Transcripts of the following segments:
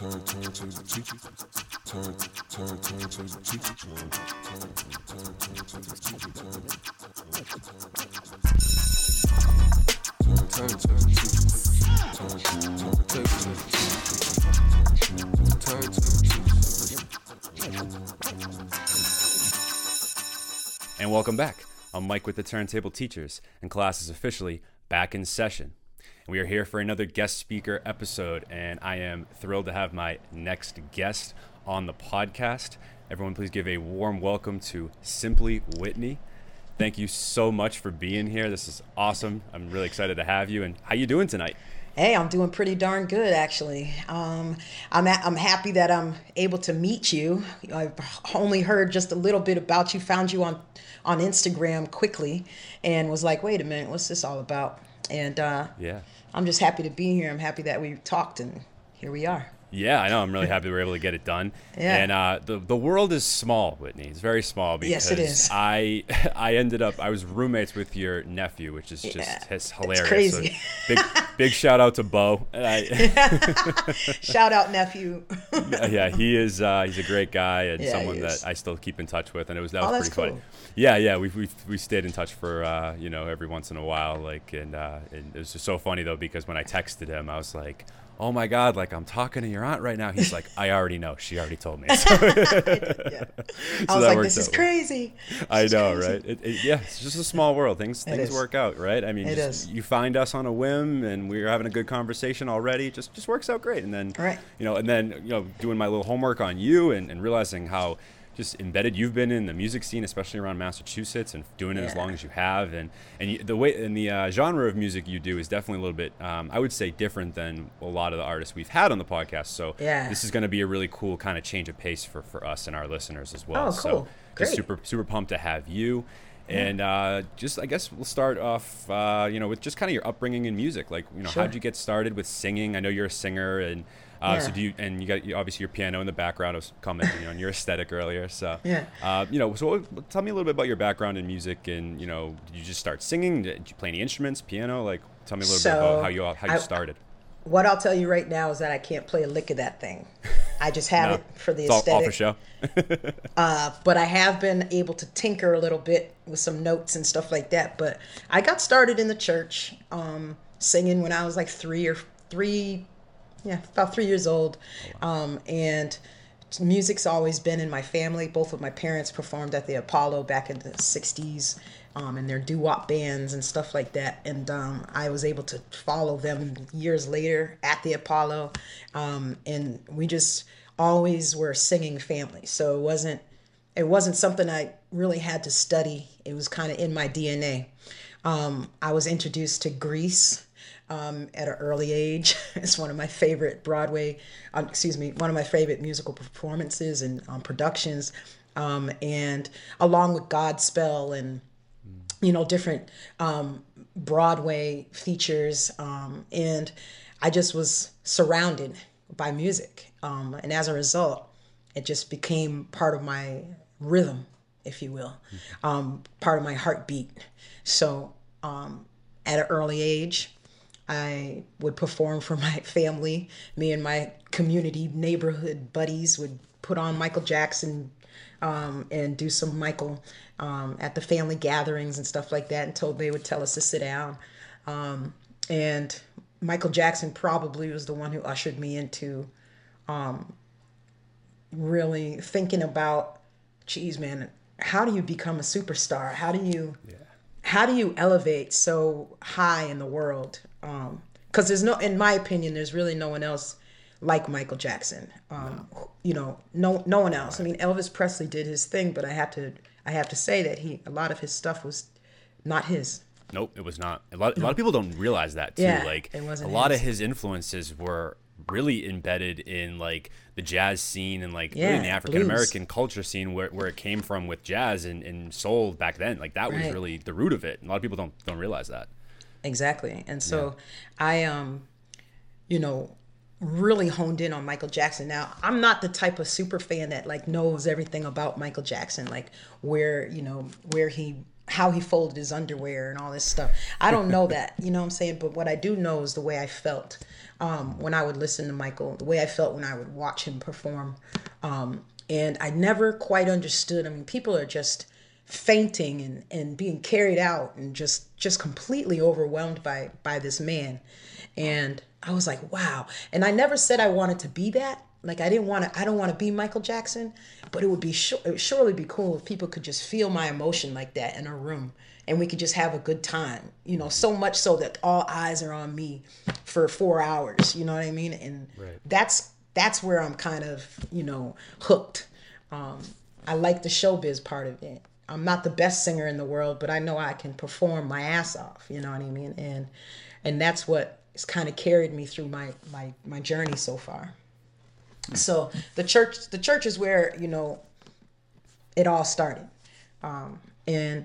Turn, turn to the teacher. Turn, turn, turn to the teacher. Turn, turn, turn, turn to the teacher. Turn, turn, turn to the teacher. Turn, turn, take to the teacher. Turn to the. And welcome back. I'm Mike with the Turntable Teachers, and class is officially back in session. We are here for another guest speaker episode, and I am thrilled to have my next guest on the podcast. Everyone, please give a warm welcome to Simply Whitney. Thank you so much for being here. This is awesome. I'm really excited to have you. And how you doing tonight? Hey, I'm doing pretty darn good actually. Um, I'm a- I'm happy that I'm able to meet you. I've only heard just a little bit about you. Found you on on Instagram quickly, and was like, wait a minute, what's this all about? And uh, Yeah. I'm just happy to be here. I'm happy that we talked, and here we are. Yeah, I know. I'm really happy we were able to get it done. Yeah. And uh, the the world is small, Whitney. It's very small because Yes, it is. I I ended up I was roommates with your nephew, which is just Yeah, it's it's hilarious. crazy. So big big shout out to Bo. I, Shout out nephew. yeah, he is uh, he's a great guy and Yeah, someone that I still keep in touch with, and it was that was Oh, that's pretty funny. Yeah, yeah, we we we stayed in touch for uh, you know every once in a while, like and uh, and it was just so funny though because when I texted him, I was like. Oh my God! Like I'm talking to your aunt right now. He's like, I already know. She already told me. So- I was like, this is crazy. I This is know, crazy. right? It, it, yeah, it's just a small world. Things It things is. work out, right? I mean, just- you find us on a whim, and we are having a good conversation already. Just just works out great, and then Right. you know, and then you know, doing my little homework on you and, and realizing how just embedded you've been in the music scene, especially around Massachusetts, and doing it as long as you have, and and you, the way and the uh, genre of music you do is definitely a little bit, um, I would say, different than a lot of the artists we've had on the podcast. So Yeah. this is going to be a really cool kind of change of pace for for us and our listeners as well. Oh, So cool. just super super pumped to have you. And uh, just, I guess we'll start off, uh, you know, with just kind of your upbringing in music. Like, you know, Sure. how'd you get started with singing? I know you're a singer, and uh, so do you? And you got obviously your piano in the background. I was commenting on your aesthetic earlier. So, Yeah. uh, you know, so tell me a little bit about your background in music, and you know, did you just start singing? Did you play any instruments, piano? Like, tell me a little bit about how you how you I- started. What I'll tell you right now is that I can't play a lick of that thing. I just have No, it for the it's all, all aesthetic. for show. Uh, but I have been able to tinker a little bit with some notes and stuff like that. But I got started in the church um, singing when I was like three or three, yeah, about three years old. Um, and music's always been in my family. Both of my parents performed at the Apollo back in the 60s. Um, and their doo-wop bands and stuff like that, and um, I was able to follow them years later at the Apollo, um, and we just always were singing family. So it wasn't it wasn't something I really had to study. It was kind of in my DNA. Um, I was introduced to Grease um, at an early age. it's one of my favorite Broadway, um, excuse me, one of my favorite musical performances and um, productions. Um, and along with Godspell and you know different um, Broadway features, um, and I just was surrounded by music, um, and as a result, it just became part of my rhythm, if you will, um, part of my heartbeat. So um, at an early age, I would perform for my family. Me and my community neighborhood buddies would put on Michael Jackson um, and do some Michael um, at the family gatherings and stuff like that until they would tell us to sit down. Um, and Michael Jackson probably was the one who ushered me into um, really thinking about, geez, man, how do you become a superstar? How do you, how do you elevate so high in the world? Because there's no, in my opinion, there's really no one else like Michael Jackson. Um, You know, no, no one else. I mean, Elvis Presley did his thing, but I have to, I have to say that he, a lot of his stuff was not his. Nope, it was not. A lot, a lot of people don't realize that too. Yeah, like it wasn't a lot his. of his influences were really embedded in like the jazz scene and like really in the African American culture scene where, where it came from with jazz and, and soul back then. Like that was Right. really the root of it. And a lot of people don't don't realize that. Exactly. And so I um you know really honed in on Michael Jackson. Now, I'm not the type of super fan that like knows everything about Michael Jackson, like where, you know, where he how he folded his underwear and all this stuff. I don't know that, you know what I'm saying? But what I do know is the way I felt um, when I would listen to Michael, the way I felt when I would watch him perform. Um, and I never quite understood. I mean, people are just fainting and, and being carried out and just just completely overwhelmed by by this man. And I was like, wow. And I never said I wanted to be that. Like I didn't want to. I don't want to be Michael Jackson, but it would be sure. It would surely be cool if people could just feel my emotion like that in a room, and we could just have a good time. You know, so much so that all eyes are on me for four hours. You know what I mean? And Right. that's that's where I'm kind of you know hooked. Um, I like the showbiz part of it. I'm not the best singer in the world, but I know I can perform my ass off. You know what I mean? And and that's what has kind of carried me through my my my journey so far. So the church the church is where you know it all started, um, and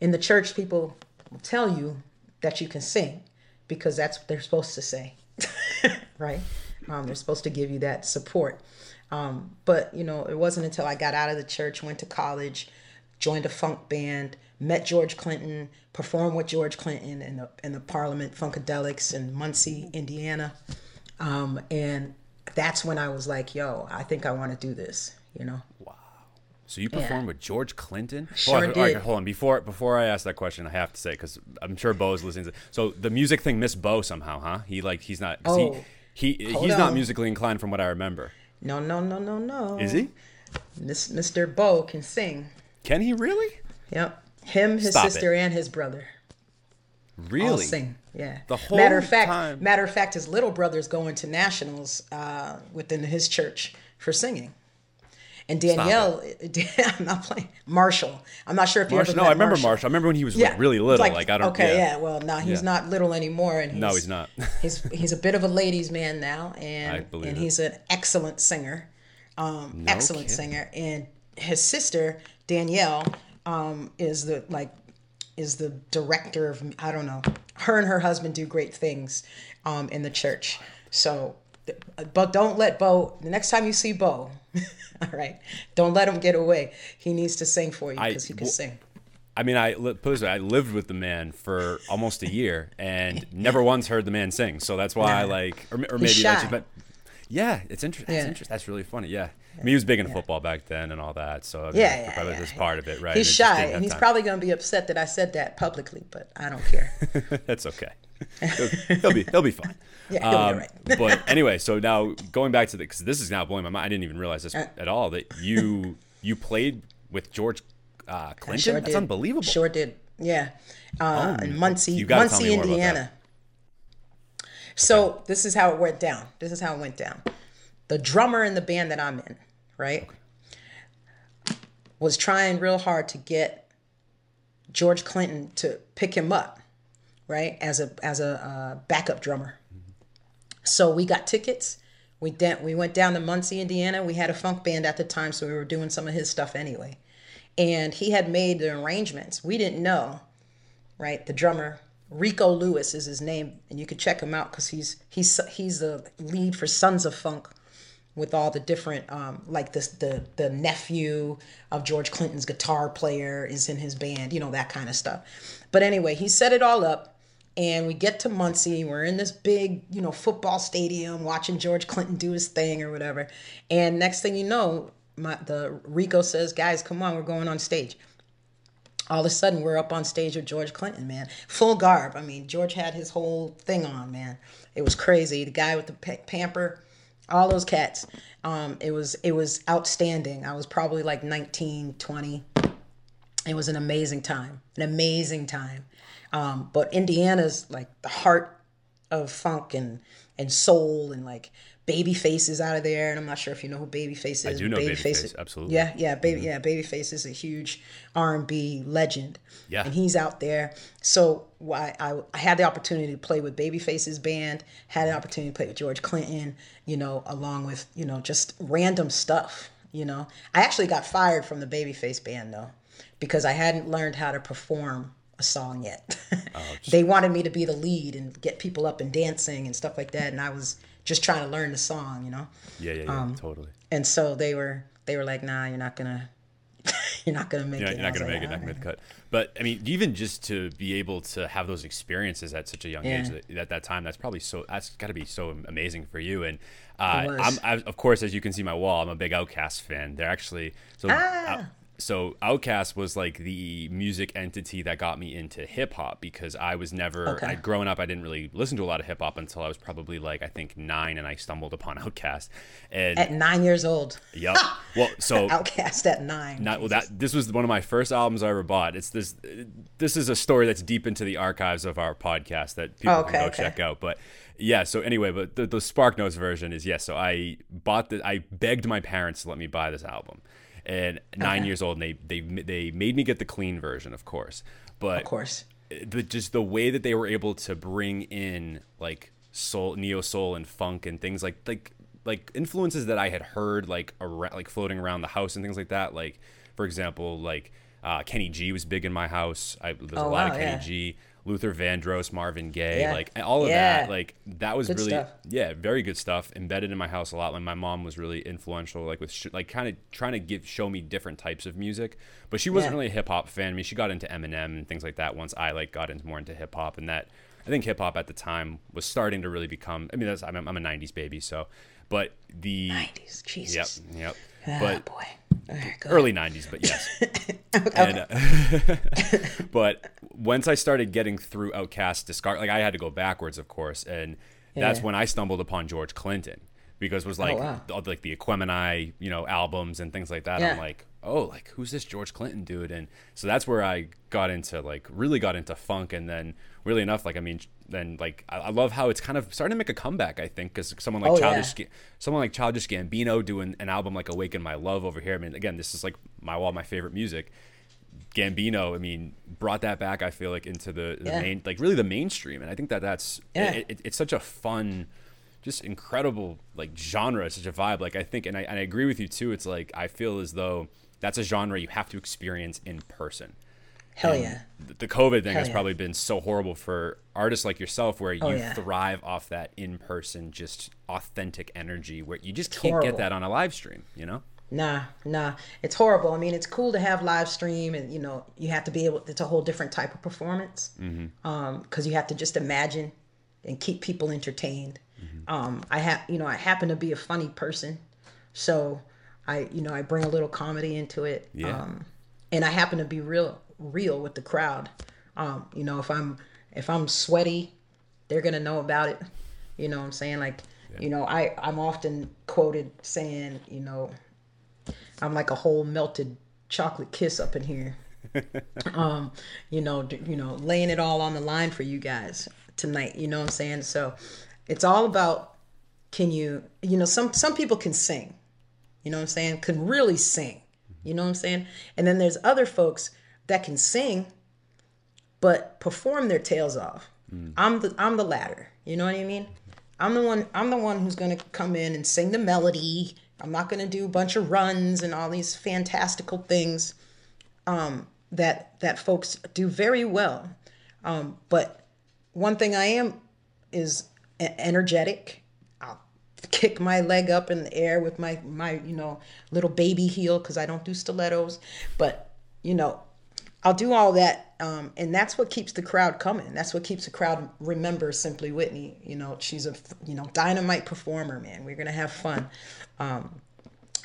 in the church people will tell you that you can sing because that's what they're supposed to say, right? Um, they're supposed to give you that support. Um, but you know, it wasn't until I got out of the church, went to college, joined a funk band, met George Clinton, performed with George Clinton in the in the Parliament Funkadelics in Muncie, Indiana, um, and that's when I was like, "Yo, I think I want to do this." You know. Wow. So you performed with George Clinton? Sure on, right, did. hold on. Before before I ask that question, I have to say because I'm sure Bo's listening. To, so the music thing missed Bo somehow, huh? He like he's not Oh, he, he he's not musically inclined from what I remember. No, no, no, no, no. Is he? Miss, Mr. Bo can sing. Can he really? Yep. Him, his Stop sister, it. and his brother all Really? sing. Yeah. The whole matter of fact, time- matter of fact, his little brother's going to nationals uh, within his church for singing. And Danielle, I'm not playing Marshall. I'm not sure if you Marshall. ever No, I remember Marshall. Marshall. I remember when he was Yeah, like really little. Like, I don't. Okay, yeah. yeah. Well, now he's Yeah. not little anymore, and he's, No, he's not. he's he's a bit of a ladies' man now, I and believe and it. he's an excellent singer, um, excellent kidding. singer. And his sister Danielle um, is the like is the director of I don't know. Her and her husband do great things um, in the church. So, but don't let Bo. The next time you see Bo, all right, don't let him get away. He needs to sing for you because he can w- sing. I mean, I put it this way, I lived with the man for almost a year and never once heard the man sing. So that's why I like, or, or maybe that's just, but yeah, it's interesting. That's interesting. That's really funny. Yeah. I mean, he was big into football back then and all that. So I mean, Yeah, yeah, probably yeah, just yeah. part of it, right? He's shy, and he's time. probably going to be upset that I said that publicly, but I don't care. That's okay. He'll, he'll be he'll be fine. Yeah, he'll be Um, alright. but anyway, so now going back to the because this is now blowing my mind. I didn't even realize this Uh, at all that you you played with George uh, Clinton. Sure That's did. unbelievable. Sure did. Yeah. Uh, in Muncie, you Muncie, me more about that. Indiana. So this is how it went down. This is how it went down. The drummer in the band that I'm in, right, was trying real hard to get George Clinton to pick him up, right, as a as a uh, backup drummer. So we got tickets. We de- we went down to Muncie, Indiana. We had a funk band at the time, so we were doing some of his stuff anyway. And he had made the arrangements. We didn't know, right? The drummer Rico Lewis is his name, and you can check him out because he's he's he's the lead for Sons of Funk, with all the different um, like this the the nephew of George Clinton's guitar player is in his band, you know that kind of stuff. But anyway, he set it all up, and we get to Muncie. We're in this big you know football stadium watching George Clinton do his thing or whatever. And next thing you know, my the Rico says, "Guys, come on, we're going on stage." all of a sudden we're up on stage with George Clinton, man. Full garb. I mean, George had his whole thing on, man. It was crazy. The guy with the pa- pamper, all those cats. Um, it was it was outstanding. I was probably like 19, 20. It was an amazing time. An amazing time. Um, but Indiana's like the heart of funk and and soul and like Babyface is out of there, and I'm not sure if you know who Babyface is. I do know Babyface Babyface, is- absolutely. Yeah, yeah, baby, mm-hmm. yeah. Babyface is a huge R&B legend. Yeah. and he's out there. So why I, I had the opportunity to play with Babyface's band, had an opportunity to play with George Clinton. You know, along with you know just random stuff. You know, I actually got fired from the Babyface band though, because I hadn't learned how to perform a song yet. they wanted me to be the lead and get people up and dancing and stuff like that, and I was just trying to learn the song. You know Yeah, yeah, yeah, Um, totally. and so they were they were like nah you're not gonna you're not gonna make you're it. you're not gonna make it, not gonna make the cut. But I mean, even just to be able to have those experiences at such a young age, Yeah. that, at that time, that's probably so. That's got to be so amazing for you. And uh. I'm, I, of course, as you can see my wall, I'm a big Outkast fan. They're actually so. Ah. So Outkast was like the music entity that got me into hip hop because I was never Okay. I growing up I didn't really listen to a lot of hip hop until I was probably like I think 9 and I stumbled upon Outkast and At nine years old, yep well so Outkast at nine. not well that this was one of my first albums I ever bought. It's this this is a story that's deep into the archives of our podcast that people Oh, can go okay. check out. But yeah, so anyway, but the, the Spark Notes version is yes. so I bought the I begged my parents to let me buy this album. And nine Okay. years old, and they they they made me get the clean version, of course. But of course. the just the way that they were able to bring in like soul neo soul and funk and things like like like influences that I had heard like around, like floating around the house and things like that like for example like uh, Kenny G was big in my house I, there's a Oh, lot of Kenny yeah. G Luther Vandross Marvin Gaye Yeah. like all of Yeah. that like that was Good really stuff. yeah very good stuff embedded in my house a lot like my mom was really influential like with sh- like kind of trying to give show me different types of music but she wasn't Yeah. really a hip hop fan I mean she got into Eminem and things like that once I like got into more into hip hop and that I think hip hop at the time was starting to really become I mean that's I'm, I'm a 90s baby so but the Nineties, yep Jesus. yep Ah, but boy. Right, early 90s but yes and, uh, but once i started getting through Outkast discard like i had to go backwards of course and that's Yeah. when i stumbled upon george clinton because it was like Oh, wow. like the Aquemini, you know albums and things like that i'm like oh like who's this george clinton dude and so that's where i got into like really got into funk and then really enough like i mean then like i, I love how it's kind of starting to make a comeback i think because someone like Oh, childish yeah. Someone like childish gambino doing an album like awaken my love over here i mean again this is like my all my favorite music Gambino, I mean, brought that back. I feel like into the, the Yeah. main, like really the mainstream, and I think that that's Yeah. it, it- it's such a fun, just incredible like genre, such a vibe. Like I think, and I, and I agree with you too. It's like I feel as though that's a genre you have to experience in person. Hell And yeah. The COVID thing Hell has yeah. probably been so horrible for artists like yourself, where Oh, you yeah. thrive off that in person, just authentic energy, where you just can't horrible. get that on a live stream. You know? Nah, nah. It's horrible. I mean, it's cool to have live stream, and you know, you have to be able. It's a whole different type of performance, um, because you have to just imagine and keep people entertained. Um, I have, you know, I happen to be a funny person, so I, you know, I bring a little comedy into it. Yeah. Um, and I happen to be real, real with the crowd. Um, you know, if I'm if I'm sweaty, they're gonna know about it. You know what I'm saying? Like, you know, I I'm often quoted saying, you know, I'm like a whole melted chocolate kiss up in here. um, you know, d- you know, laying it all on the line for you guys tonight. You know what I'm saying? So, it's all about can you, you know, some some people can sing. You know what I'm saying? Can really sing. You know what I'm saying? And then there's other folks that can sing, but perform their tails off. I'm the I'm the latter. You know what I mean? I'm the one I'm the one who's gonna come in and sing the melody. I'm not gonna do a bunch of runs and all these fantastical things um, that that folks do very well. Um, but one thing I am is energetic. Kick my leg up in the air with my my you know little baby heel because I don't do stilettos. But you know, I'll do all that, um, and that's what keeps the crowd coming. That's what keeps the crowd remember Simply Whitney. You know, she's a you know dynamite performer, man. We're gonna have fun, um,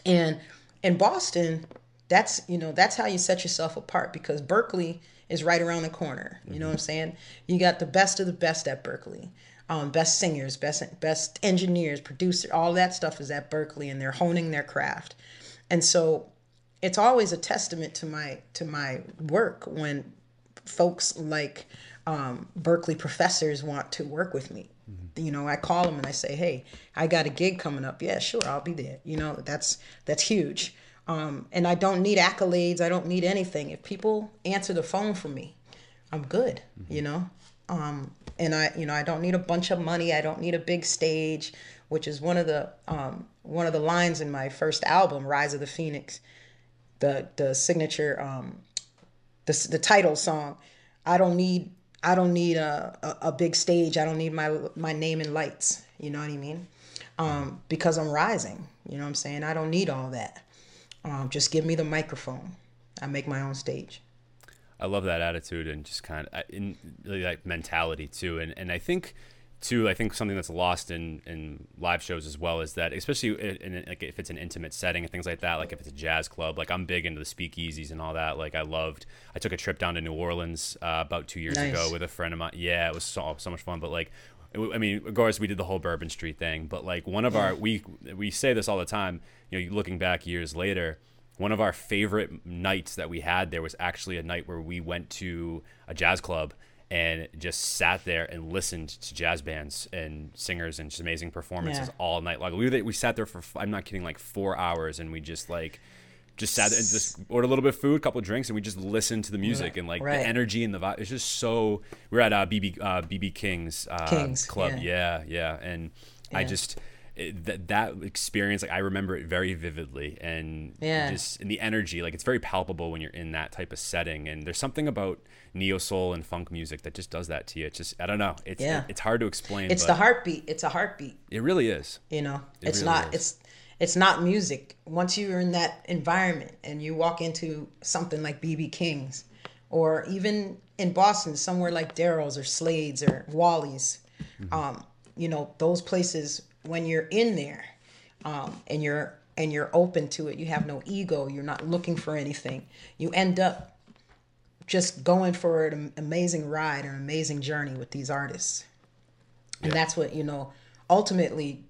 and in Boston, that's you know that's how you set yourself apart because Berklee is right around the corner. You know what I'm saying? You got the best of the best at Berklee. Um, best singers, best best engineers, producer, all that stuff is at Berklee, and they're honing their craft. And so it's always a testament to my to my work when folks like um, Berklee professors want to work with me. You know, I call them and I say, "Hey, I got a gig coming up. Yeah, sure, I'll be there." You know, that's that's huge. Um, and I don't need accolades. I don't need anything. If people answer the phone for me, I'm good. You know, um, and I, you know, I don't need a bunch of money. I don't need a big stage, which is one of the um, one of the lines in my first album, Rise of the Phoenix, the the signature, um, the the title song. I don't need I don't need a, a, a big stage. I don't need my my name in lights. You know what I mean? Um, because I'm rising. You know what I'm saying? I don't need all that. Um, just give me the microphone. I make my own stage. I love that attitude and just kind of in really like mentality too. And and I think too, I think something that's lost in in live shows as well is that especially in, in like if it's an intimate setting and things like that, like if it's a jazz club, like I'm big into the speakeasies and all that. Like I loved. I took a trip down to New Orleans uh, about two years Nice. ago with a friend of mine. Yeah, it was so so much fun. But like. I mean, of course, we did the whole Bourbon Street thing, but like one of our we we say this all the time. You know, looking back years later, one of our favorite nights that we had there was actually a night where we went to a jazz club and just sat there and listened to jazz bands and singers and just amazing performances Yeah. all night long. We we sat there for I'm not kidding, like four hours, and we just like just sat there and just ordered a little bit of food, a couple of drinks, and we just listened to the music and like Right. the energy and the vibe. It's just so. We're at uh, BB uh, BB King's uh, King's, club, yeah. yeah, yeah, and I just. It, that that experience, like I remember it very vividly, and Yeah. just and the energy, like it's very palpable when you're in that type of setting. And there's something about neo soul and funk music that just does that to you. It's just I don't know. It's Yeah. it's hard to explain. It's the heartbeat. It's a heartbeat. It really is. You know, It it's really not. is. It's it's not music. Once you're in that environment and you walk into something like BB King's, or even in Boston, somewhere like Darryl's or Slade's or Wally's, Mm-hmm. um, you know, those places when you're in there, um, and you're and you're open to it, you have no ego. You're not looking for anything. You end up just going for an amazing ride, an amazing journey with these artists. And that's what, you know, ultimately,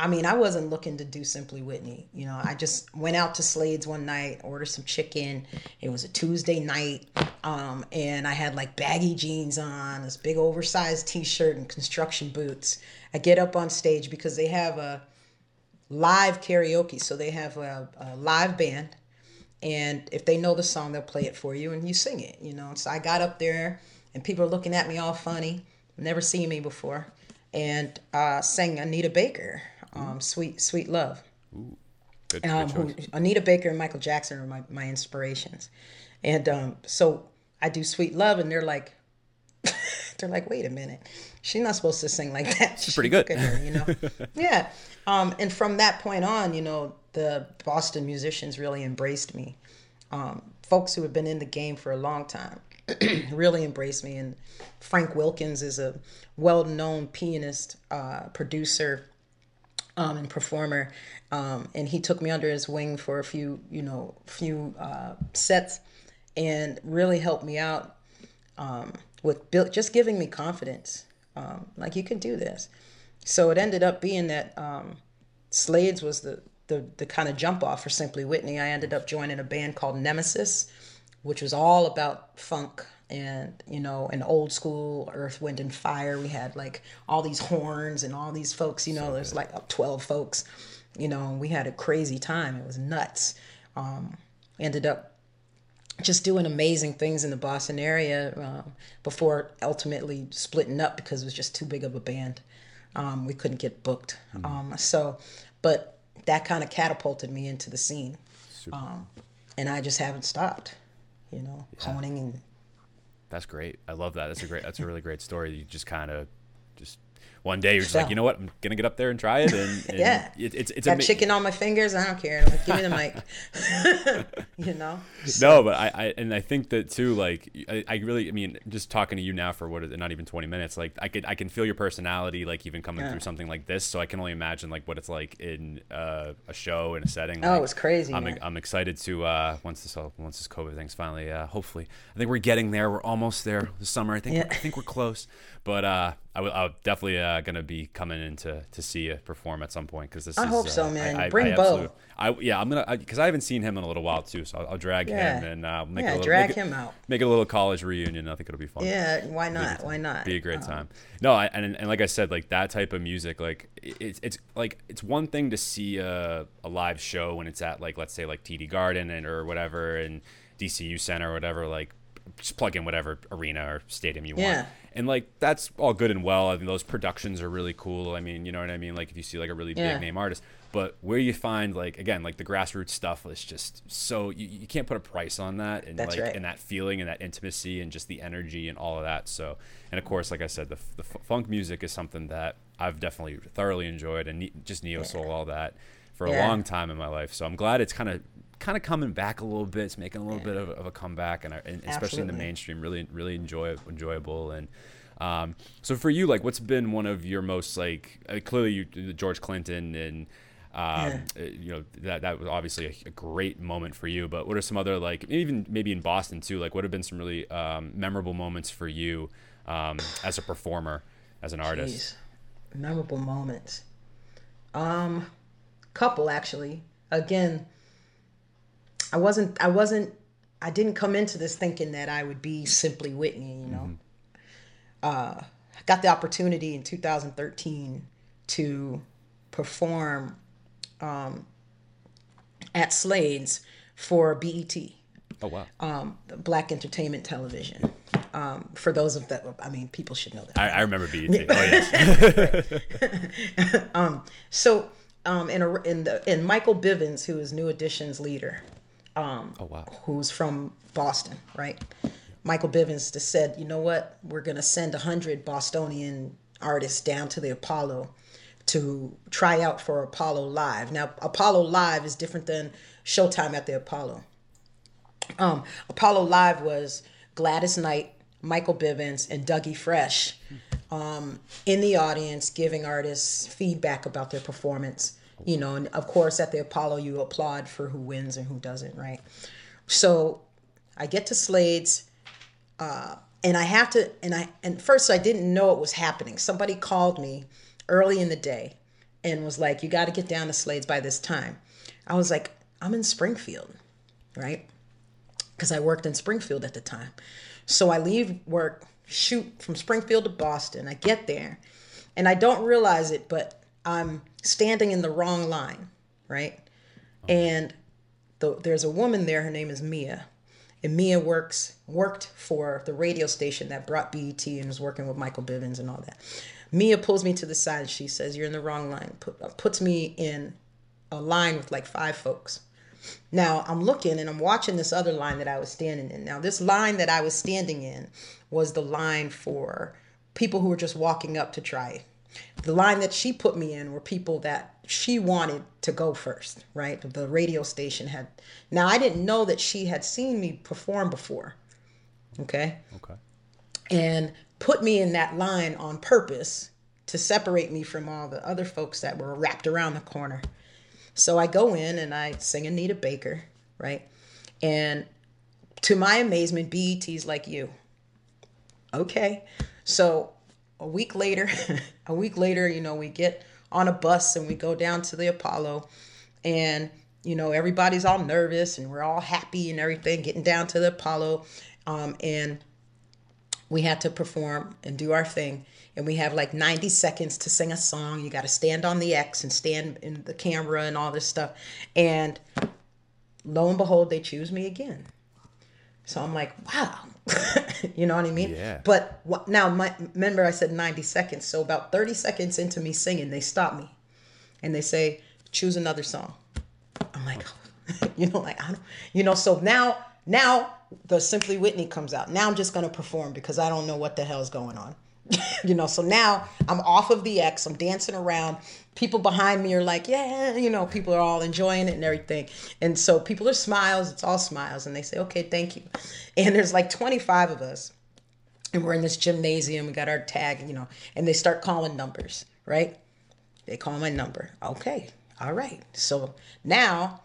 I mean, I wasn't looking to do Simply Whitney. You know, I just went out to Slade's one night, ordered some chicken. It was a Tuesday night. Um, and I had like baggy jeans on, this big oversized t shirt, and construction boots. I get up on stage because they have a live karaoke. So they have a, a live band and if they know the song they'll play it for you and you sing it you know so i got up there and people are looking at me all funny never seen me before and uh, sang anita baker um, sweet sweet love Good, um, good who. Anita Baker and Michael Jackson are my, my inspirations. And um, so I do Sweet Love, and they're like, they're like, wait a minute, she's not supposed to sing like that. She's pretty good. Her, you know? yeah. Um, and from that point on, you know, the Boston musicians really embraced me. Um, folks who have been in the game for a long time really embraced me. And Frank Wilkins is a well-known pianist, uh, producer, um, and performer. Um, and he took me under his wing for a few, you know, few uh, sets, and really helped me out um, with build, just giving me confidence. Um, like you can do this. So it ended up being that um, Slade's was the the the kind of jump off for Simply Whitney. I ended up joining a band called Nemesis, which was all about funk and you know an old school Earth, Wind and Fire. We had like all these horns and all these folks. You know, there's like twelve folks. You know, and we had a crazy time. It was nuts. Um, ended up just doing amazing things in the Boston area um, before ultimately splitting up because it was just too big of a band. Um, we couldn't get booked. Um, so, but that kind of catapulted me into the scene. Um, and I just haven't stopped, you know, honing and That's great. I love that. That's a great. That's a really great story. You just kind of one day you're just like, you know what? I'm gonna get up there and try it. And, and Yeah. it, it's it's got ama- chicken on my fingers. I don't care. I'm like, Give me the mic. you know? No, but I, I and I think that too. Like I, I really, I mean, just talking to you now for what is it? Not even twenty minutes. Like I could, I can feel your personality. Like even coming Yeah. through something like this. So I can only imagine like what it's like in uh, a show in a setting. Oh, like, it was crazy, I'm, man. I'm excited to uh, once this all, once this COVID thing's finally. Uh, hopefully, I think we're getting there. We're almost there. This summer, I think. Yeah. I think we're close. But uh, I will, I'm definitely uh, gonna be coming in to, to see you perform at some point because this. I is, hope uh, so, man. I, I, Bring I Bo. I yeah, I'm gonna because I, haven't seen him in a little while too, so I'll, I'll drag Yeah. him and uh, make a Yeah, little, drag make it- him out. Make a little college reunion. I think it'll be fun. Yeah, why not? Why not? Be a great Um, time. No, I, and and like I said, like that type of music, like it's it's like it's one thing to see a, a live show when it's at like let's say like TD Garden and or whatever and DCU Center or whatever, like just plug in whatever arena or stadium you Yeah. want. And like that's all good and well. I mean, those productions are really cool. I mean, you know what I mean? Like if you see like a really Yeah. big name artist, but where you find like again like the grassroots stuff is just so you, you can't put a price on that and That's like right. and that feeling and that intimacy and just the energy and all of that. So and of course, like I said, the, the f- funk music is something that I've definitely thoroughly enjoyed and ne- just neo soul all that for a long time in my life. So I'm glad it's kind of kind of coming back a little bit. It's making a little bit of, of a comeback, and, and especially in the mainstream, really, really enjoy enjoyable. And um, so for you, like, what's been one of your most like uh, clearly you, George Clinton and um, uh, you know that that was obviously a, a great moment for you. But what are some other like even maybe in Boston too? Like, what have been some really um, memorable moments for you um, as a performer, as an artist? Jeez. Memorable moments. Um, couple actually. Again, I wasn't. I wasn't. I didn't come into this thinking that I would be simply Whitney. You know. Uh, I got the opportunity in 2013 to perform um, at Slade's for BET Oh wow! um, Black Entertainment Television. Um, for those of that, I mean, people should know that. I, I remember BET. Oh yes. So, um, in a, in the in Michael Bivins, who is New Edition's leader, oh wow. who's from Boston, right? Michael Bivins just said, you know what? We're gonna send a hundred Bostonian artists down to the Apollo to try out for Apollo Live. Now, Apollo Live is different than Showtime at the Apollo. Um, Apollo Live was Gladys Knight, Michael Bivins, and Dougie Fresh um, in the audience giving artists feedback about their performance. You know, and of course, at the Apollo, you applaud for who wins and who doesn't, right? So I get to Slade's, uh, and I have to, and I, and first I didn't know it was happening. Somebody called me early in the day and was like, "You got to get down to Slade's by this time." I was like, "I'm in Springfield, right?" Because I worked in Springfield at the time. So I leave work, shoot from Springfield to Boston. I get there, and I don't realize it, but I'm standing in the wrong line, right? And the, there's a woman there. Her name is Mia, and Mia works worked for the radio station that brought BET and was working with Michael Bivins and all that. Mia pulls me to the side. and She says, "You're in the wrong line." Put, uh, puts me in a line with like five folks. Now I'm looking and I'm watching this other line that I was standing in. Now this line that I was standing in was the line for people who were just walking up to try. The line that she put me in were people that she wanted to go first, right? The radio station had. Now I didn't know that she had seen me perform before. Okay? Okay. and put me in that line on purpose to separate me from all the other folks that were wrapped around the corner. So I go in and I sing Anita Baker, right? And to my amazement, BET's like you. Okay. So a week later, a week later, you know, we get on a bus and we go down to the Apollo and you know everybody's all nervous and we're all happy and everything getting down to the Apollo um, and we had to perform and do our thing. And we have like 90 seconds to sing a song. You got to stand on the x and stand in the camera and all this stuff. And lo and behold they choose me again. So i'm like wow you know what i mean? Yeah. but what, now my, remember i said 90 seconds so about 30 seconds into me singing they stop me. And they say choose another song. I'm like you know like i don't you know so now now the simply whitney comes out. Now i'm just going to perform because i don't know what the hell's going on you know so now i'm off of the x i'm dancing around people behind me are like yeah you know people are all enjoying it and everything and so people are smiles it's all smiles and they say okay thank you and there's like 25 of us and we're in this gymnasium we got our tag you know and they start calling numbers right they call my number. Okay. All right. So now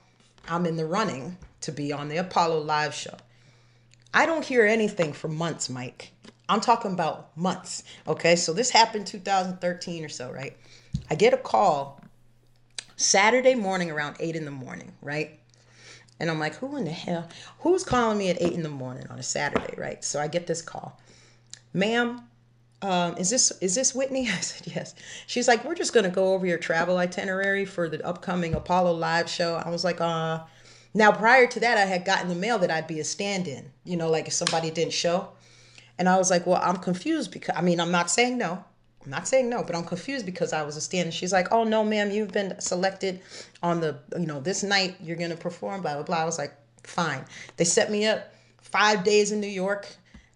I'm in the running to be on the Apollo live show. I don't hear anything for months, Mike. I'm talking about months. Okay. So this happened 2013 or so, right? I get a call Saturday morning around eight in the morning, right? And I'm like, who in the hell? Who's calling me at eight in the morning on a Saturday, right? So I get this call. Ma'am, um, is this is this Whitney? I said yes. She's like, we're just gonna go over your travel itinerary for the upcoming Apollo live show. I was like, uh. Now prior to that, I had gotten the mail that I'd be a stand-in. You know, like if somebody didn't show, and I was like, well, I'm confused because I mean, I'm not saying no. I'm not saying no, but I'm confused because I was a stand-in. She's like, oh no, ma'am, you've been selected on the you know this night you're gonna perform. Blah blah blah. I was like, fine. They set me up five days in New York,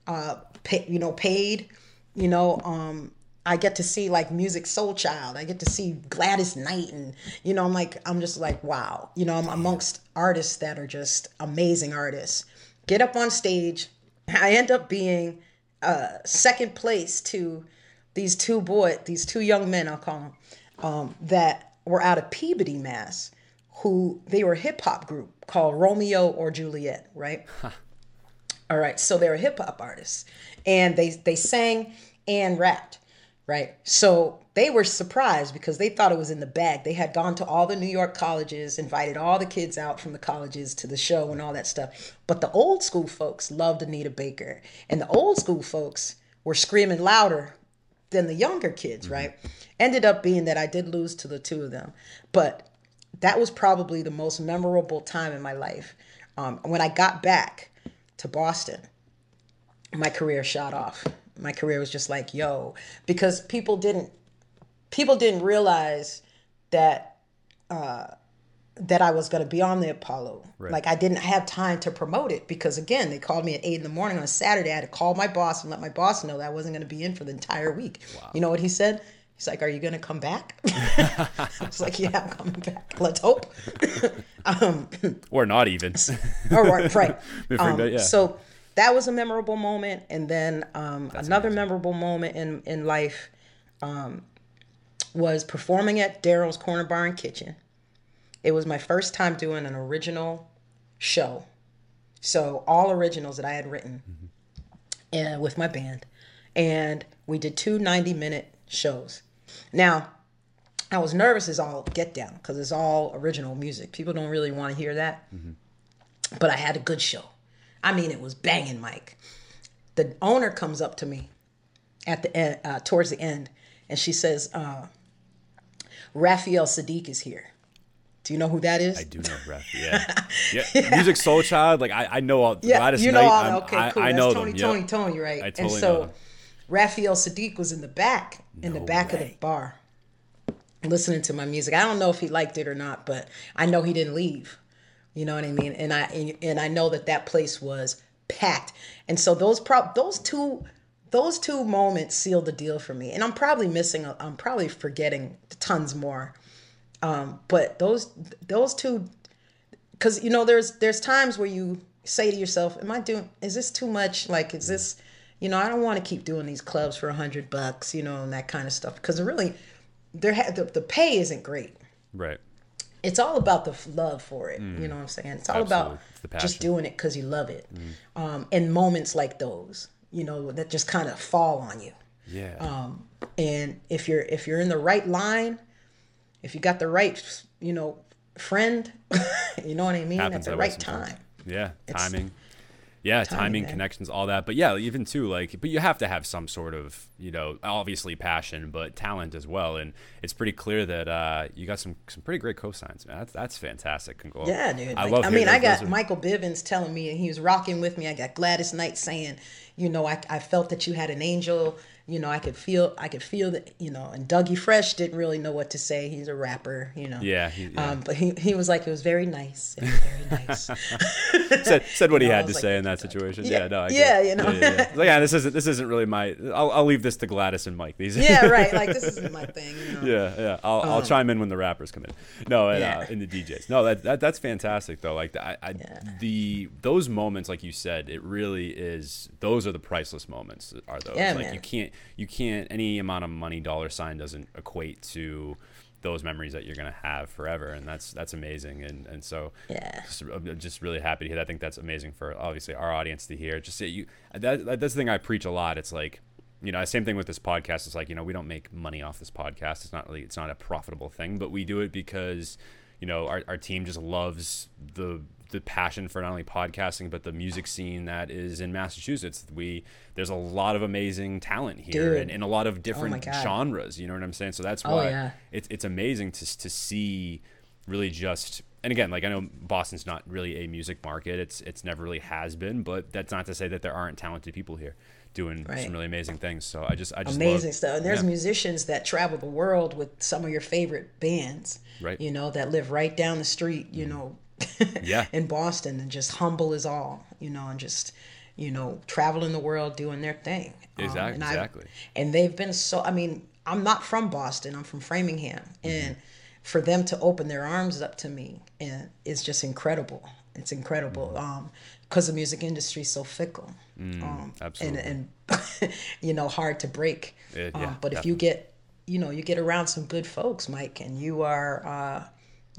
uh, pay, you know, paid you know um I get to see like Musiq Soulchild. I get to see Gladys Knight, and you know, I'm like, I'm just like, wow. You know, I'm amongst artists that are just amazing artists. Get up on stage. I end up being uh, second place to these two boy, these two young men, I'll call them, um, that were out of Peabody, Mass. Who they were a hip hop group called Romeo or Juliet, right? All right, so they're a hip hop artists, and they they sang and rapped, right? So they were surprised because they thought it was in the bag. They had gone to all the New York colleges, invited all the kids out from the colleges to the show and all that stuff. But the old school folks loved Anita Baker, and the old school folks were screaming louder than the younger kids, right? Ended up being that I did lose to the two of them, but that was probably the most memorable time in my life. Um, when I got back to Boston, my career shot off. My career was just like, yo, because people didn't people didn't realize that uh, that I was going to be on the Apollo. Like I didn't have time to promote it because again, they called me at eight in the morning on a Saturday. I had to call my boss and let my boss know that I wasn't going to be in for the entire week. You know what he said? He's like, "Are you going to come back?" I was like, "Yeah, I'm coming back. Let's hope." um, or not even. or right, right. Um, yeah. So that was a memorable moment, and then um, another memorable moment in in life um, was performing at Darryl's Corner Bar and Kitchen. It was my first time doing an original show, so all originals that I had written uh, with my band, and we did two 90 minute shows. Now, I was nervous as all get down because it's all original music. People don't really want to hear that but I had a good show. I mean, it was banging, Mike. The owner comes up to me at the end, uh, towards the end, and she says, uh, "Raphael Saadiq is here. Do you know who that is?" I do know ref. Yeah. yeah. Musiq Soulchild. Like I, I know all Yeah, Gladys you know Knight. all. I'm- Okay, cool. I That's know Tony, them. Tony, Yep. Tony, right? I and totally know so them. Raphael Saadiq was in the back, in the No back of the bar, listening to my music. I don't know if he liked it or not, but I know he didn't leave. You know what I mean? And I and, and I know that that place was packed. And so those pro those two those two moments sealed the deal for me. And I'm probably missing. I'm probably forgetting tons more. Um, but those those two because you know there's there's times where you say to yourself am i doing is this too much like is this you know i don't want to keep doing these clubs for a hundred bucks you know and that kind of stuff because really there ha- the, the pay isn't great Right. it's all about the f- love for it you know what i'm saying it's all Absolutely. about It's just doing it because you love it um, and moments like those you know that just kind of fall on you Yeah. um, and if you're if you're in the right line if you got the right you know friend you know what i mean at the right sometimes. time Yeah, timing. Yeah, timing, man. connections, all that. But yeah, even too, like, but you have to have some sort of, you know, obviously passion, but talent as well. And it's pretty clear that uh, you got some some pretty great cosigns, man. That's that's fantastic. Yeah, dude. I Like, love. I mean, I got are- Michael Bivins telling me, and he was rocking with me. I got Gladys Knight saying, you know, I, I felt that you had an angel. You know, I could feel, I could feel that. You know, and Dougie Fresh didn't really know what to say. He's a rapper, you know. Yeah, he- yeah. Um, but he, he was like, it was very nice. It was very nice. said said what he know, had to like, say in that situation. Yeah, Yeah, no, I yeah, you know. yeah, yeah. Like, yeah, this isn't this isn't really my. I'll, I'll leave this to Gladys and Mike. These. yeah, right. Like this isn't my thing. You know? yeah, yeah. I'll, I'll chime in when the rappers come in. No, and, uh, Yeah. in the DJs. No, that, that that's fantastic though. Like I, I the those moments, like you said, it really is. Those are the priceless moments. Are those? Yeah, like man. you can't you can't any amount of money dollar sign doesn't equate to those memories that you're gonna have forever, and that's that's amazing. And and so Yeah. just, I'm just really happy to hear. that. I think that's amazing for obviously our audience to hear. Just that you that that's the thing I preach a lot. It's like you know, same thing with this podcast. It's like you know, we don't make money off this podcast. It's not really it's not a profitable thing, but we do it because you know our our team just loves the the passion for not only podcasting but the music scene that is in Massachusetts. We there's a lot of amazing talent here. Oh and, and a lot of oh different God. genres. You know what I'm saying? So that's Oh, why yeah. it's it's amazing to to see really just and again like I know Boston's not really a music market it's it's never really has been but that's not to say that there aren't talented people here doing Right. some really amazing things so I just I just amazing love, stuff. And there's yeah. musicians that travel the world with some of your favorite bands. Right. You know, that live right down the street, you mm-hmm. know, Yeah. in Boston and just humble as all, you know, and just you know, traveling the world doing their thing. Um, Exact- and exactly. and they've been so. I mean, I'm not from Boston. I'm from Framingham, Mm-hmm. and for them to open their arms up to me and it's just incredible. It's incredible. Um, because the music industry is so fickle. um, Mm, absolutely. And and you know, hard to break. Yeah, um, but if you get, you know, you get around some good folks, Mike, and you are uh,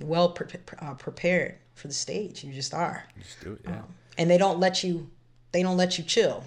well pre- uh, prepared for the stage. You just are Just do it. Yeah. and they don't let you they don't let you chill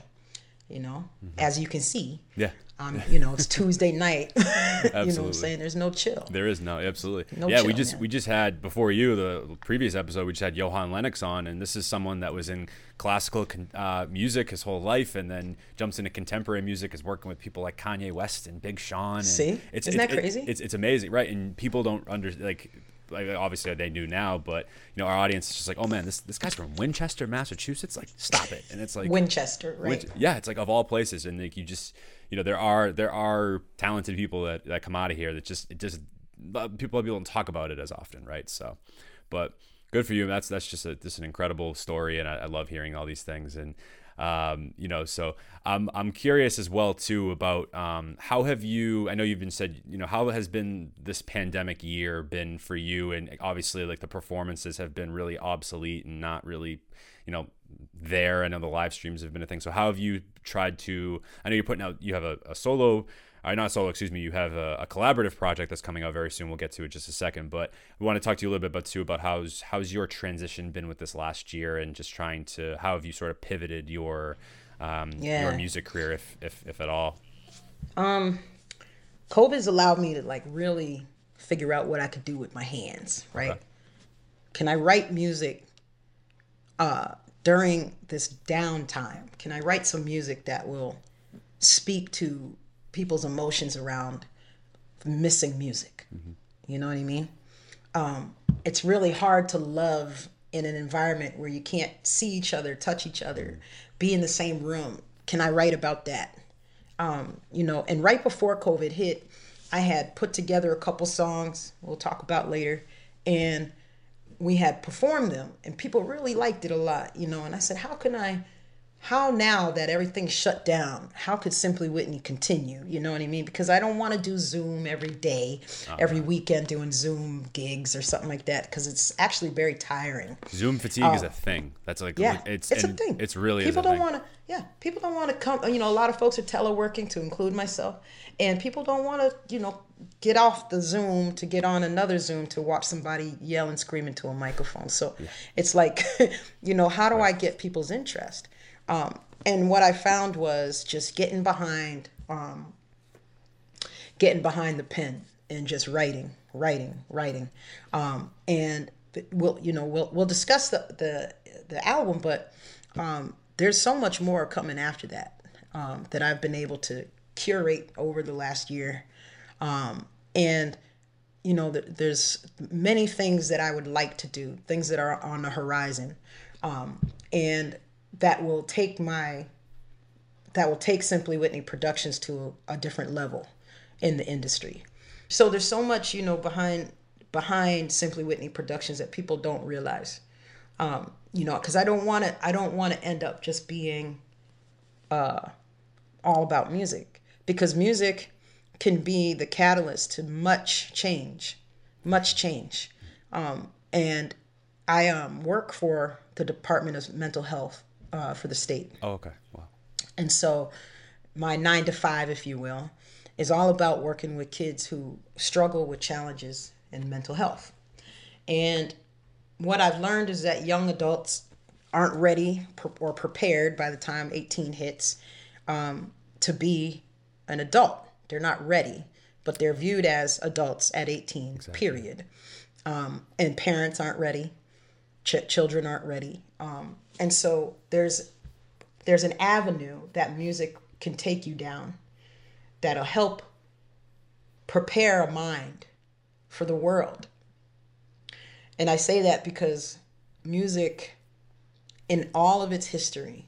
you know as you can see yeah. um you know it's tuesday night you know what i'm saying there's no chill There is no, absolutely. No yeah, we just man. we just had before you the previous episode. We just had Johan Lenox on, and this is someone that was in classical con- uh, music his whole life, and then jumps into contemporary music. Is working with people like Kanye West and Big Sean. And See? it's, Isn't it- that it- crazy? it's it's amazing, right? And people don't under like. Like obviously they do now, but you know our audience is just like, oh man, this this guy's from Winchester, Massachusetts. Like, stop it! And it's like, winchester right yeah, it's like of all places, and like you just, you know, there are there are talented people that, that come out of here that just it just uh, people people don't talk about it as often, right? So, but good for you. That's that's just a just an incredible story, and I, I love hearing all these things. And um, you know, so I'm I'm curious as well too about um, how have you? I know you've been said, you know, how has been this pandemic year been for you? And obviously, like the performances have been really obsolete and not really, you know, there. I know the live streams have been a thing. So how have you tried to? I know you're putting out. You have a, a solo. Uh, not solo, excuse me. You have a, a collaborative project that's coming out very soon. We'll get to it in just a second, but we want to talk to you a little bit about too about how's how's your transition been with this last year, and just trying to how have you sort of pivoted your um, Yeah. your music career, if if if at all. Um, COVID's allowed me to like really figure out what I could do with my hands, right? Okay. Can I write music uh, during this downtime? Can I write some music that will speak to people's emotions around missing music? You know what I mean? Um, it's really hard to love in an environment where you can't see each other, touch each other, be in the same room. Can I write about that? um, you know, and right before COVID hit, I had put together a couple songs we'll talk about later, and we had performed them, and people really liked it a lot, you know. And I said, how can I, how now that everything's shut down, how could Simply Whitney continue? You know what I mean? Because I don't want to do Zoom every day, uh-huh. every weekend doing Zoom gigs or something like that, because it's actually very tiring. Zoom fatigue is a um, thing. That's like. Yeah, it's it's, a thing. It's really people don't want to. Yeah, people don't want to come. You know, a lot of folks are teleworking, to include myself, and people don't want to. You know, get off the Zoom to get on another Zoom to watch somebody yell and scream into a microphone. So it's like, you know, how do I get people's interest? Um, and what I found was just getting behind, um, getting behind the pen and just writing, writing, writing. Um, and we'll, you know, we'll we'll discuss the the, the album, but um, there's so much more coming after that um, that I've been able to curate over the last year, um, and you know, th- there's many things that I would like to do, things that are on the horizon, um, and that will take my that will take Simply Whitney Productions to a, a different level in the industry. So there's so much, you know, behind behind Simply Whitney Productions that people don't realize. Um, you know, because I don't want to I don't want to end up just being uh, all about music because music can be the catalyst to much change, much change. Um, and I um, work for the Department of Mental Health uh, for the state. Oh, okay. Wow. And so my nine to five, if you will, is all about working with kids who struggle with challenges in mental health. And what I've learned is that young adults aren't ready or prepared by the time 18 hits um, to be an adult. They're not ready, but they're viewed as adults at 18, period. Um, and parents aren't ready, Ch- children aren't ready. Um, and so there's there's an avenue that music can take you down that'll help prepare a mind for the world. And I say that because music, in all of its history,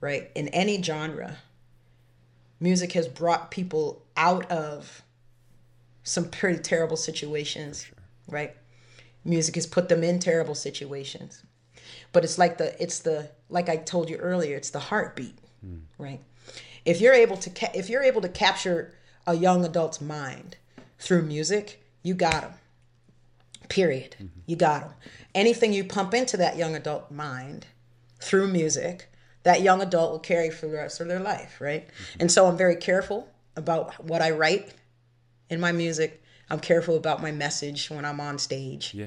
right, in any genre, music has brought people out of some pretty terrible situations, right? Music has put them in terrible situations. But it's like the it's the like I told you earlier, it's the heartbeat, right? If you're able to ca- if you're able to capture a young adult's mind through music, you got them. Period. You got them. Anything you pump into that young adult mind through music, that young adult will carry for the rest of their life, right? And so I'm very careful about what I write in my music. I'm careful about my message when I'm on stage. Yeah.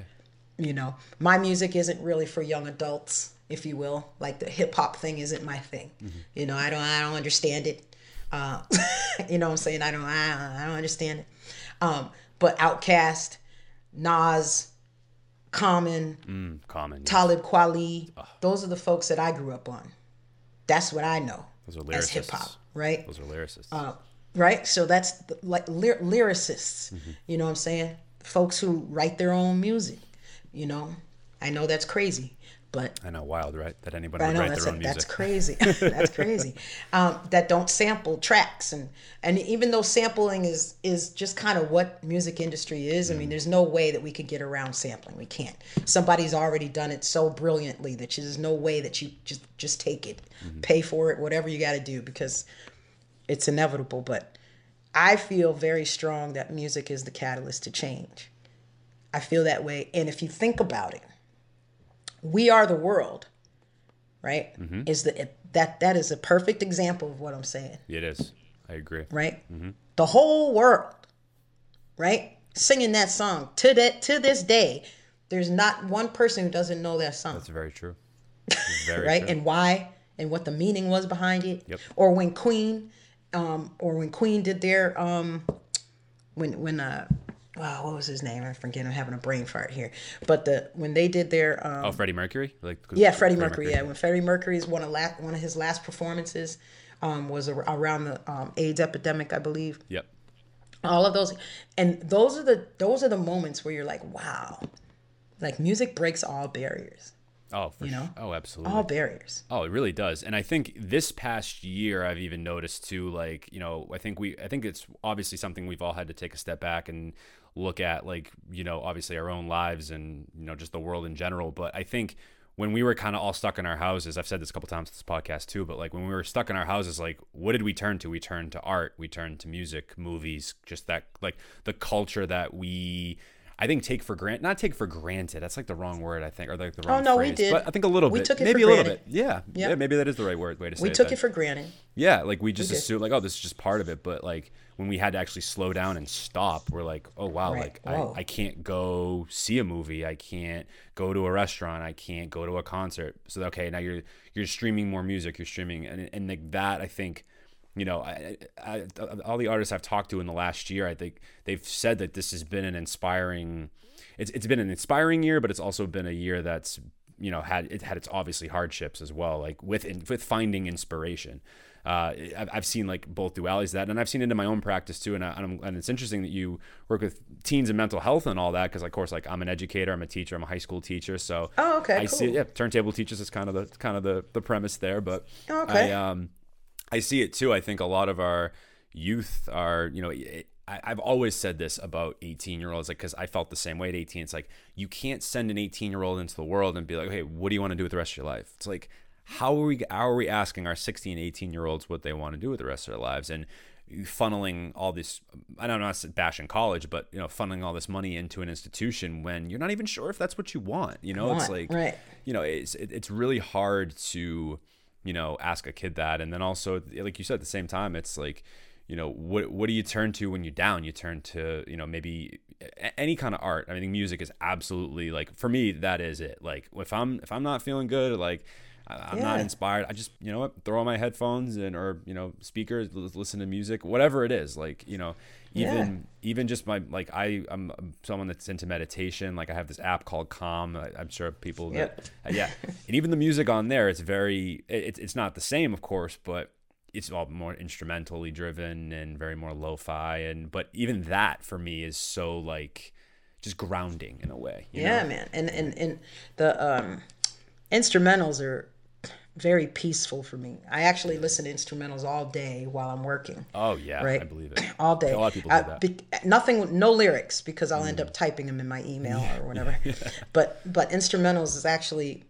You know, my music isn't really for young adults, if you will. Like the hip hop thing isn't my thing. You know, I don't I don't understand it. Uh, you know what I'm saying? I don't I, I don't understand it. Um, but Outkast, Nas, Common, Mm, common. yeah. Talib Kweli, those are the folks that I grew up on. That's what I know Those are as hip lyricists. hop, right? Those are lyricists. Uh, right? So that's the, like lyr- lyricists. You know what I'm saying? Folks who write their own music. You know, I know that's crazy, but I know, wild, right? That anybody would know write their own music. that's crazy. that's crazy. Um, that don't sample tracks and and even though sampling is is just kind of what music industry is. I mean, there's no way that we could get around sampling. We can't. Somebody's already done it so brilliantly that there's no way that you just just take it, pay for it, whatever you got to do because it's inevitable. But I feel very strong that music is the catalyst to change. I feel that way, and if you think about it, we are the world right? Is the that that is a perfect example of what i'm saying. It is. I agree. right? The whole world right? Singing that song to that to this day there's not one person who doesn't know that song. That's very true. Very right? true. and why? And what the meaning was behind it? Yep. or when queen um or when queen did their um when when uh wow what was his name i forget i'm having a brain fart here but the when they did their um oh, Freddie Mercury? Like Yeah, Freddie Mercury. Yeah, when Freddie Mercury's one of last one of his last performances um, was ar- around the um, AIDS epidemic, I believe. Yep. All of those, and those are the those are the moments where you're like, wow, like music breaks all barriers, Oh, for You know? su- Oh, absolutely. all barriers. Oh, it really does. And I think this past year I've even noticed too, like, you know, I think we I think it's obviously something we've all had to take a step back and look at like, you know, obviously our own lives and, you know, just the world in general. But I think when we were kind of all stuck in our houses, I've said this a couple times this podcast too, but like when we were stuck in our houses, like what did we turn to? We turned to art, we turned to music, movies, just that like the culture that we I think take for granted, not take for granted. That's like the wrong word, I think, or like the oh, wrong Oh, no, we phrase. did. But I think a little We bit, took it maybe a little bit. Yeah, Yep. yeah, maybe that is the right word way to say We it. took then. it for granted. Yeah, like we just did. assumed like, oh, this is just part of it. But like when we had to actually slow down and stop, we're like, oh wow, Right. like Whoa. I, I can't go see a movie, I can't go to a restaurant, I can't go to a concert. So okay, now you're you're streaming more music, you're streaming, and and like that, I think. You know, I, I, I, all the artists I've talked to in the last year, I think they've said that this has been an inspiring. It's it's been an inspiring year, but it's also been a year that's you know had it had its obviously hardships as well, like with with finding inspiration uh, I've, I've seen like both dualities of that, and I've seen it in my own practice too. And, I, and, I'm, and it's interesting that you work with teens and mental health and all that, because of course, like I'm an educator, I'm a teacher, I'm a high school teacher, so Oh, okay, I see, cool. yeah, turntable teachers is kind of the kind of the the premise there, but Okay. I um I see it too. I think a lot of our youth are, you know, it, I, I've always said this about 18 year olds, like, because I felt the same way at 18. It's like, you can't send an 18 year old into the world and be like, hey, what do you want to do with the rest of your life? It's like, how are we, how are we asking our 16, and 18 year olds what they want to do with the rest of their lives? And funneling all this, I don't know, not bashing college, but, you know, funneling all this money into an institution when you're not even sure if that's what you want. You know, it's like, right. you know, it's, it, it's really hard to, you know, ask a kid that. And then also, like you said, at the same time, it's like, you know, what what do you turn to when you're down? You turn to, you know, maybe any kind of art. I mean music is absolutely like for me that is it. Like if I'm if I'm not feeling good, like I'm not inspired, I just you know what throw on my headphones and or you know speakers, l- listen to music, whatever it is. Like you know, even even just my like I I'm someone that's into meditation. Like I have this app called Calm. I, I'm sure people that uh, yeah, and even the music on there, it's very it, it's it's not the same, of course, but it's all more instrumentally driven and very more lo-fi and but even that for me is so like just grounding in a way you yeah know? man and and and the um instrumentals are very peaceful for me i actually listen to instrumentals all day while i'm working oh yeah Right. i believe it all day a lot of people do Uh, that Mm. be- nothing no lyrics because i'll end up typing them in my email or whatever but but instrumentals is actually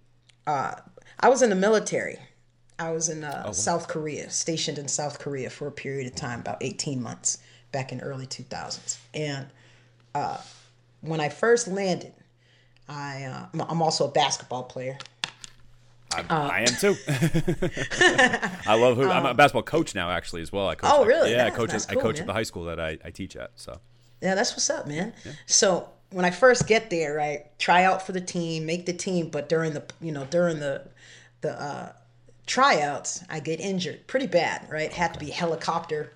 uh, I was in the military. I was in Oh, uh, South Korea, stationed in South Korea for a period of time, about 18 months back in early 2000s. And uh, when I first landed, I uh, I'm also a basketball player. I, I am too. I love who. I'm a basketball coach now, actually, as well. I coach. Um, Oh, really? Yeah, I coach. that's I cool, coach at the high school that I, I teach at. So Yeah, that's what's up, man. So when I first get there, right, try out for the team, make the team, but during the you know during the the uh, tryouts, I get injured pretty bad, right? Had to be helicopter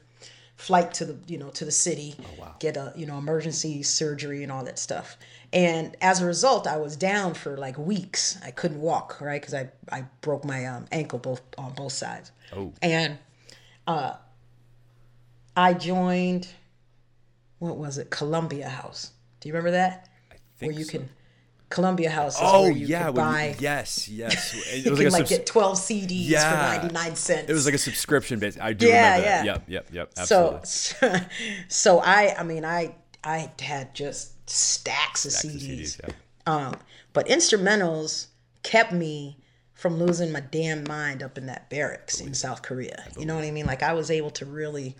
flight to the you know to the city, get a you know emergency surgery and all that stuff. And as a result, I was down for like weeks. I couldn't walk, right, because I I broke my um, ankle both on both sides. Oh. And uh, I joined what was it? Columbia House. Do you remember that? I think where you so. can Columbia House is Oh where you yeah, could when you- buy yes, yes. It you was can like a like get 12 CDs Yeah. for 99 cents. it was like a subscription base. I do Yeah, remember that. yeah. Yep, yep, yep. so Absolutely. so I I mean I I had just stacks of Stacks of CDs. CDs, yeah. Um but instrumentals kept me from losing my damn mind up in that barracks in South Korea. You know what I mean? Like I was able to really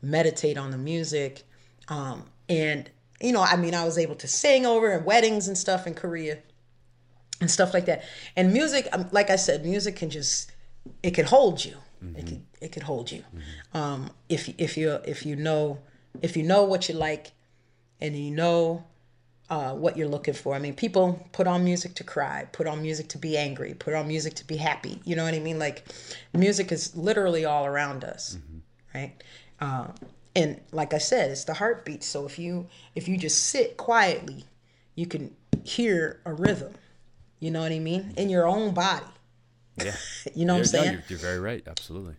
meditate on the music um and you know, I mean I was able to sing over at weddings and stuff in Korea and stuff like that. And music, um, like I said, music can just it could hold you. It could it could hold you. Um, if if you if you know if you know what you like, and you know uh, what you're looking for. I mean, people put on music to cry, put on music to be angry, put on music to be happy. You know what I mean? Like, music is literally all around us, right? Uh, and like I said, it's the heartbeat. So if you if you just sit quietly, you can hear a rhythm. You know what I mean? In your own body. yeah. You know what I'm You're- no, saying? you're, you're very right. Absolutely.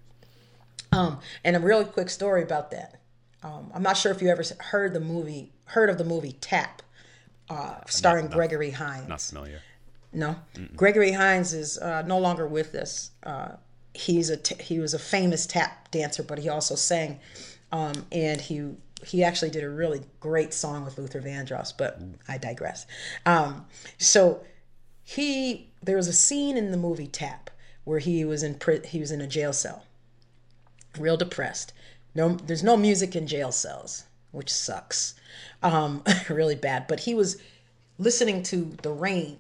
Um, and a really quick story about that. Um, I'm not sure if you ever heard the movie, heard of the movie Tap, uh, starring Gregory Hines. Not familiar. No, Gregory Hines is uh, no longer with us. Uh, he's a t- he was a famous tap dancer, but he also sang, um, and he he actually did a really great song with Luther Vandross. But I digress. Um, so he there was a scene in the movie Tap where he was in pri- he was in a jail cell, real depressed. No, there's no music in jail cells, which sucks, um, really bad. But he was listening to the rain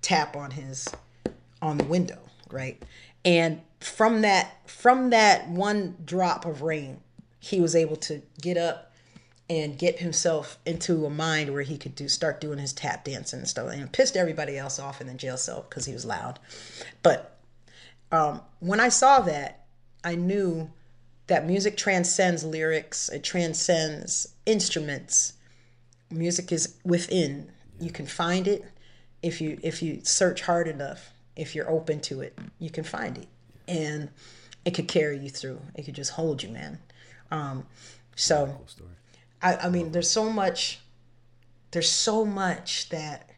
tap on his on the window, right? And from that from that one drop of rain, he was able to get up and get himself into a mind where he could do start doing his tap dancing and stuff, and pissed everybody else off in the jail cell because he was loud. But um, when I saw that, I knew that music transcends lyrics. It transcends instruments. Music is within. You can find it if you if you search hard enough. If you're open to it, you can find it, and it could carry you through. It could just hold you, man. Um, so. I, I mean, there's so much, there's so much that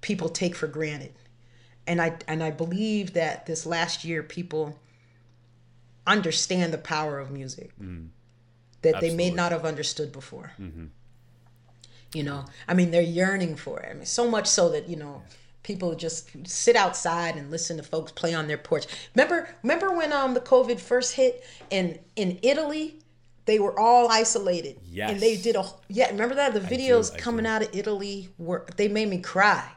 people take for granted, and I and I believe that this last year people understand the power of music that they may not have understood before. You know, I mean, they're yearning for it. I mean, so much so that you know. People just sit outside and listen to folks play on their porch. Remember, remember when um the COVID first hit and in Italy, they were all isolated. Yes. And they did a yeah. Remember that the videos I coming do. out of Italy were they made me cry.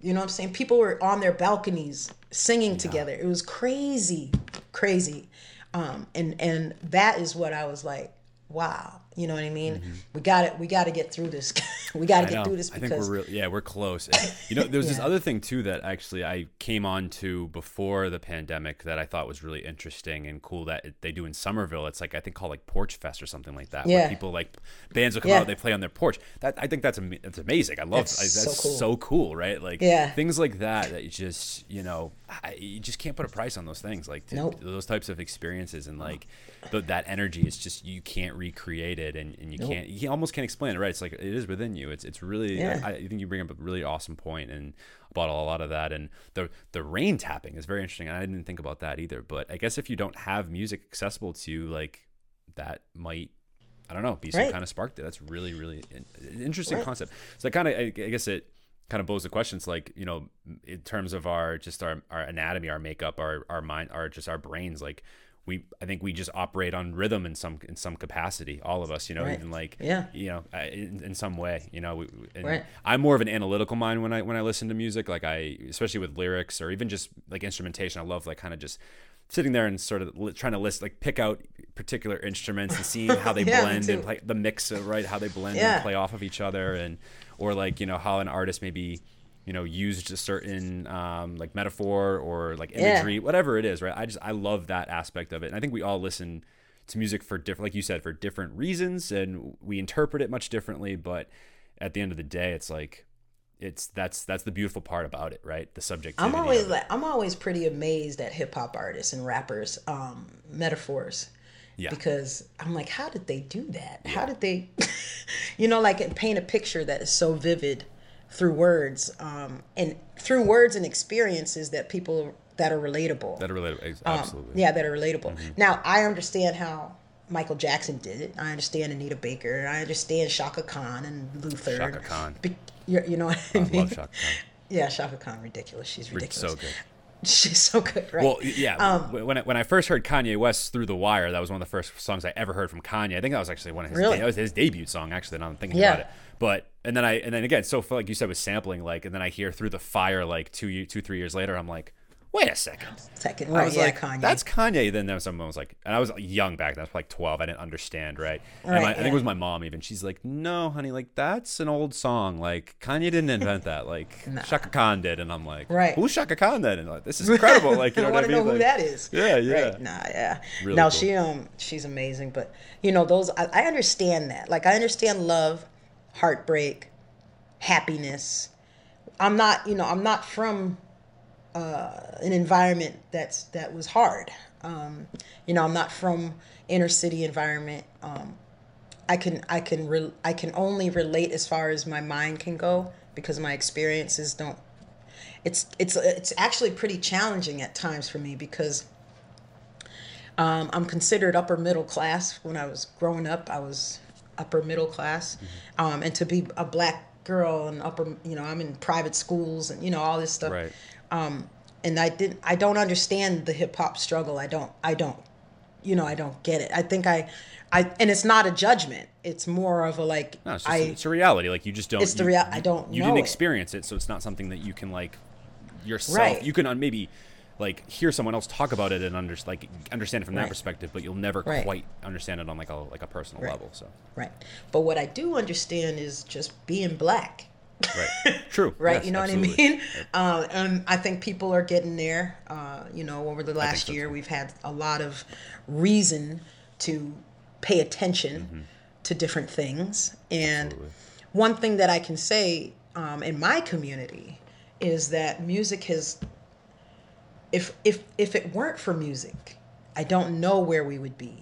You know what I'm saying? People were on their balconies singing together. It was crazy, crazy. Um, and and that is what I was like, wow. You know what I mean? Mm-hmm. We got it. We got to get through this. we got to get know. through this I think because we're real, yeah, we're close. You know, there's was this other thing too that actually I came on to before the pandemic that I thought was really interesting and cool that it, they do in Somerville. It's like I think called like Porch Fest or something like that, Yeah. where people like bands will come Yeah. out, they play on their porch. That I think that's am- that's amazing. I love That's I, that's so so cool. cool. right? Like Yeah. things like that that you just you know I, you just can't put a price on those things. Like to- Nope. those types of experiences and uh-huh. like th- that energy is just you can't recreate it and, and you Nope. can't you almost can't explain it right it's like it is within you it's it's really Yeah. I, I think you bring up a really awesome point and about a lot of that and the the rain tapping is very interesting I didn't think about that either but I guess if you don't have music accessible to you like that might I don't know be some Right. kind of spark there that's really really an interesting Right. concept so I kind of I, I guess it kind of pose the questions like you know, in terms of our just our our anatomy, our makeup, our our mind, our just our brains, like. We, I think we just operate on rhythm in some in some capacity. All of us, you know, Right. even like Yeah. you know, uh, in, in some way, you know. We, Right. I'm more of an analytical mind when I when I listen to music. Like I, especially with lyrics or even just like instrumentation, I love like kind of just sitting there and sort of trying to list like pick out particular instruments and seeing how they Yeah, blend and play the mix of right how they blend Yeah. and play off of each other and or like you know how an artist maybe you know used a certain um, like metaphor or like Yeah. imagery whatever it is right i just i love that aspect of it and i think we all listen to music for different like you said for different reasons and we interpret it much differently but at the end of the day it's like it's that's that's the beautiful part about it right the subject I'm always like I'm always pretty amazed at hip hop artists and rappers um, metaphors. Yeah. Because I'm like, how did they do that? How did they, you know, like paint a picture that is so vivid through words um, and through words and experiences that people that are relatable. that are related ex- Um, absolutely yeah, that are relatable. Now, I understand how Michael Jackson did it. I understand Anita Baker. I understand Chaka Khan and Luther. Chaka Khan. Be- you, know what I i mean? love Chaka Khan. Yeah, Chaka Khan, ridiculous. She's ridiculous. so good She's so good, right? Well, yeah. Um, when I, when I first heard Kanye West through the wire, that was one of the first songs I ever heard from Kanye. I think that was actually one of his. Really? That was his debut song. Actually, now I'm thinking Yeah. about it. But and then I and then again, so for, like you said with sampling, like and then I hear through the fire like two two three years later, I'm like, wait a second. Second, I right? was Yeah, like, Kanye. that's Kanye. Then there was someone was like, and I was young back then. I was like 12. I didn't understand, right? and Right, my, I think it was my mom even. She's like, no, honey, like that's an old song. Like Kanye didn't invent that. Like Chaka Khan did. And I'm like, Right. Who's Chaka Khan then? And like, this is incredible. Like, you know I what want I to mean? know who Like- that is. Yeah, yeah. Right. Nah, yeah. Really now cool. she um she's amazing, but you know those I, I understand that. Like I understand love, heartbreak, happiness. I'm not you know I'm not from uh, an environment that's that was hard. Um, you know I'm not from inner city environment. Um, I can I can re- I can only relate as far as my mind can go because my experiences don't it's it's it's actually pretty challenging at times for me because um, I'm considered upper middle class. When I was growing up, I was upper middle class, Mm-hmm. um, and to be a black girl and upper, you know, I'm in private schools and you know all this stuff. Right. Um, and I didn't. I don't understand the hip hop struggle. I don't. I don't. You know, I don't get it. I think I, I, and it's not a judgment. It's more of a like. No, it's just I. it's a reality. Like you just don't. It's the you- rea- I don't You didn't it. experience it, so it's not something that you can like yourself. Right. You can uh, maybe like hear someone else talk about it and under, like understand it from that perspective, but you'll never Right. quite understand it on like a like a personal Right. level. So Right. But what I do understand is just being black. right, true, right? Yes, you know absolutely. what I mean? Uh, and I think people are getting there. Uh, you know, over the last so, year, too. we've had a lot of reason to pay attention Mm-hmm. to different things. And Absolutely. one thing that I can say um, in my community is that music has. If if if it weren't for music, I don't know where we would be.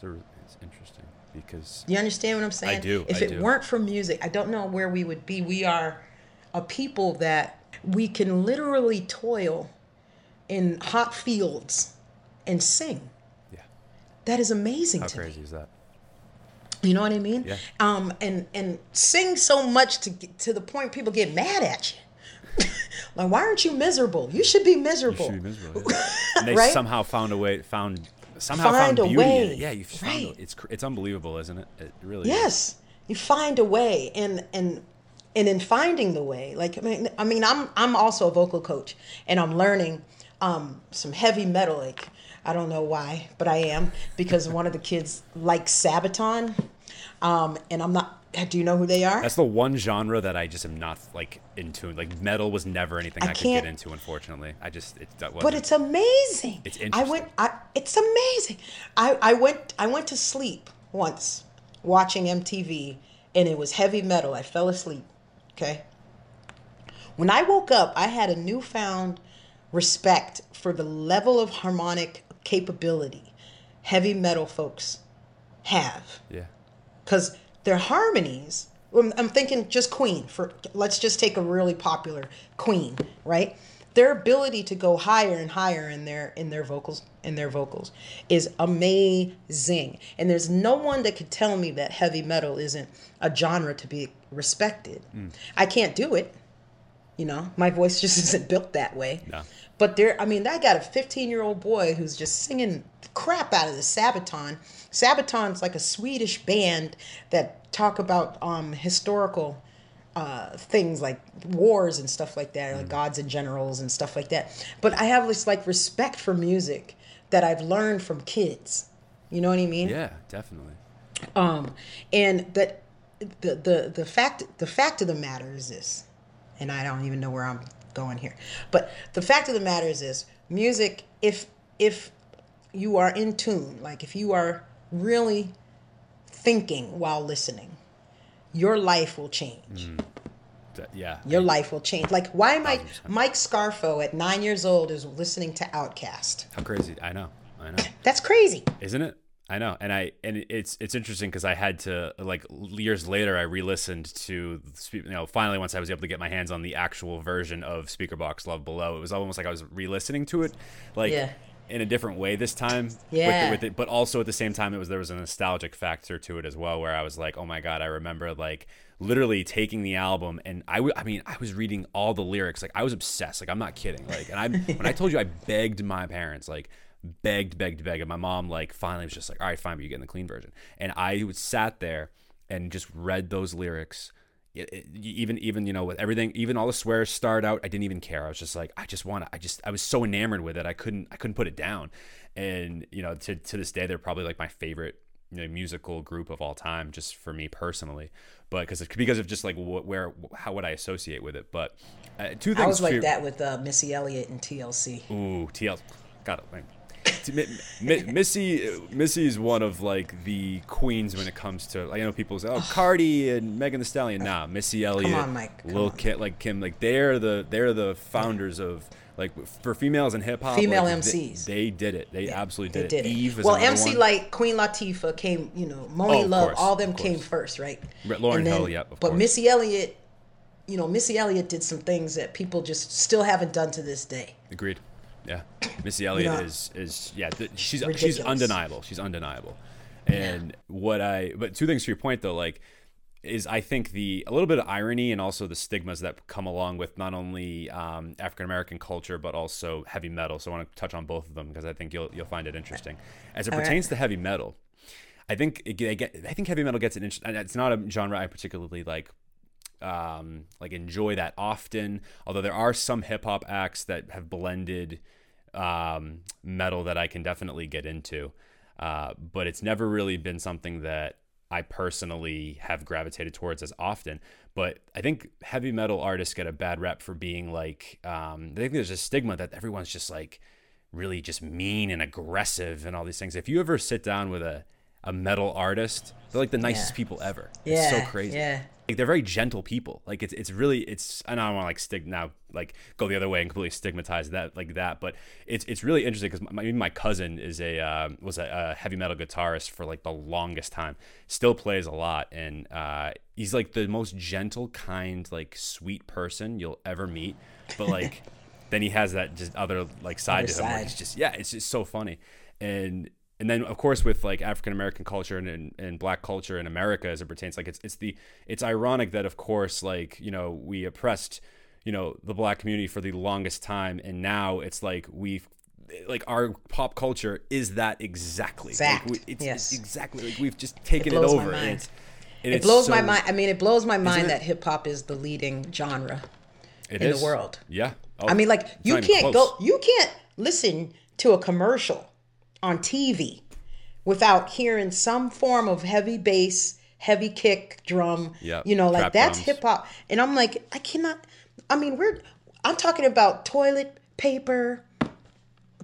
So it's interesting because you understand what I'm saying? I do, If I it do. weren't for music, I don't know where we would be. We are a people that we can literally toil in hot fields and sing. yeah, That is amazing how to me. crazy is that? You know what I mean? Yeah. Um, and and sing so much to get, to the point people get mad at you. Like, why aren't you miserable? You should be You miserable. should be miserable. yeah. and they Right? somehow found a way, found somehow Find found a beauty in way. it. Yeah, you found Right. it. It's cr- it's unbelievable, isn't it? It really is. Yes, you find a way, and and and in finding the way, like I mean, I mean, I'm I'm also a vocal coach, and I'm learning um, some heavy metal. Like I don't know why, but I am because one of the kids likes Sabaton, um, and I'm not. Do you know who they are? That's the one genre that I just am not like in tune. Like metal was never anything I I, could get into. Unfortunately, I just it that but it's amazing. It's I went. I, it's amazing. I, I went. I went to sleep once watching MTV, and it was heavy metal. I fell asleep. Okay. When I woke up, I had a newfound respect for the level of harmonic capability heavy metal folks have yeah, because their harmonies. I'm thinking just queen for let's just take a really popular queen right? Their ability to go higher and higher in their in their vocals in their vocals is amazing. And there's no one that could tell me that heavy metal isn't a genre to be respected. Mm. I can't do it You know, my voice just isn't built that way. No. But there, I mean, I got a 15 year old boy who's just singing crap out of the Sabaton. Sabaton's like a Swedish band that talk about um, historical uh, things like wars and stuff like that, Mm. like gods and generals and stuff like that. But I have this like respect for music that I've learned from kids. You know what I mean? Yeah, definitely. Um, and that the the the fact the fact of the matter is this, and I don't even know where I'm going here, but the fact of the matter is this: music, if if you are in tune, like if you are really thinking while listening, your life will change. Mm. Th- yeah. Your life will change. Like why am I Mike Scarfo at nine years old is listening to Outkast. How crazy. I know. I know. That's crazy. Isn't it? I know, and I and it's it's interesting because I had to like years later I re-listened to you know finally once I was able to get my hands on the actual version of Speakerboxxx Love Below it was almost like I was re-listening to it like Yeah. in a different way this time Yeah. with, it, with it but also at the same time it was there was a nostalgic factor to it as well where I was like oh my god I remember like literally taking the album and I w- I mean I was reading all the lyrics like I was obsessed like I'm not kidding like and I when I told you I begged my parents like begged, begged, begged. And my mom like finally was just like, all right, fine, but you're getting the clean version. And I would sat there and just read those lyrics. It, it- even even you know with everything even all the swears starred out i didn't even care i was just like i just want to i just i was so enamored with it i couldn't i couldn't put it down and you know to, to this day they're probably like my favorite you know, musical group of all time just for me personally but because because of just like what where how would i associate with it but uh, two things I was like that with uh, Missy Elliott and TLC. Ooh, tlc Got it. Wait. T- Mi- Mi- Missy, Missy is one of like the queens when it comes to like, I know people say, oh, Cardi and Megan Thee Stallion. Nah, Missy Elliott, on, Mike, come Lil on. Kim, like Kim, like they're the they're the founders of like for females in hip hop. Female like, MCs. They, did it. They absolutely They did, did it. it. Eve is well, MC one. like Queen Latifah came, you know, Oh, Monie of Love, course, all them came first, right? Lauryn then- Hill, of but course. Missy Elliott, you know, Missy Elliott did some things that people just still haven't done to this day. Agreed. Yeah, Missy Elliott know, is is yeah. Th- she's she's undeniable. She's undeniable. And what I but two things to your point though, like is I think the a little bit of irony and also the stigmas that come along with not only um, African American culture but also heavy metal. So I want to touch on both of them because I think you'll you'll find it interesting as it right. pertains to heavy metal. I think it, they get I think heavy metal gets an interesting. It's not a genre I particularly like um, like enjoy that often. Although there are some hip hop acts that have blended um, metal that I can definitely get into, uh, but it's never really been something that I personally have gravitated towards as often. But I think heavy metal artists get a bad rep for being like um, I think there's a stigma that everyone's just like really just mean and aggressive and all these things. If you ever sit down with a a metal artist, they're like the nicest Yeah. people ever. Yeah, it's so crazy yeah. like they're very gentle people. Like it's it's really it's I don't want to like stig now like go the other way and completely stigmatize that like that, but it's it's really interesting because my, my cousin is a um, was a, a heavy metal guitarist for like the longest time, still plays a lot, and uh, he's like the most gentle, kind, like sweet person you'll ever meet, but like. then he has that just other like side Other to him where side. he's just yeah it's just so funny and and then of course with like African American culture and, and and black culture in America as it pertains like it's it's the it's ironic that of course like you know we oppressed you know the black community for the longest time and now it's like we've like our pop culture is that exactly Exact, like we, it's, yes. it's exactly like we've just taken it, blows my over mind. and it's and It blows my mind. I mean, it blows my mind that hip hop is the leading genre it in is. the world. yeah Oh, I mean, like you can't close. go, you can't listen to a commercial on TV without hearing some form of heavy bass, heavy kick, drum. Yep, You know, like trap that's hip hop. And I'm like, I cannot. I mean, we're. I'm talking about toilet paper.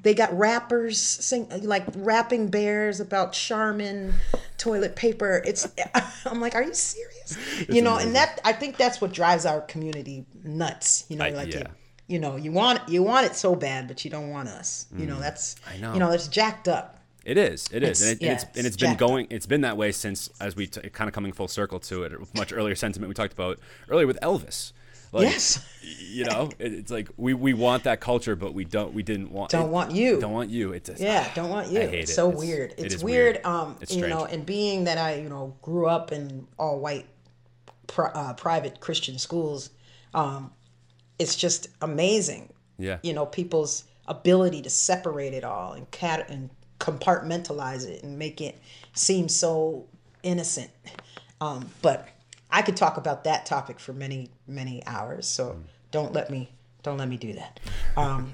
They got rappers sing like rapping bears about Charmin toilet paper. It's I'm like, are you serious? you know, amazing. and that I think that's what drives our community nuts. You know, I- like yeah. it, you know, you want you want it so bad, but you don't want us. You know, that's Mm. I know. You know, it's jacked up. It is. It is, and, It's- it, and it's yeah, and it's it's been jacked up. going. It's been that way since, as we t- kind of coming full circle to it, much earlier sentiment we talked about earlier with Elvis. Like, Yes. You know, it, it's like we, we want that culture, but we don't. We didn't want. Don't it- want you. Don't want you. It's just, Yeah, don't want you. I hate it's it. so It's- weird. it It's weird. weird. Um, It's you know, and being that I, you know, grew up in all white, pri- uh, private Christian schools, um, it's just amazing. Yeah. You know, people's ability to separate it all and cat and compartmentalize it and make it seem so innocent. Um, but I could talk about that topic for many many hours. So don't let me don't let me do that. Um,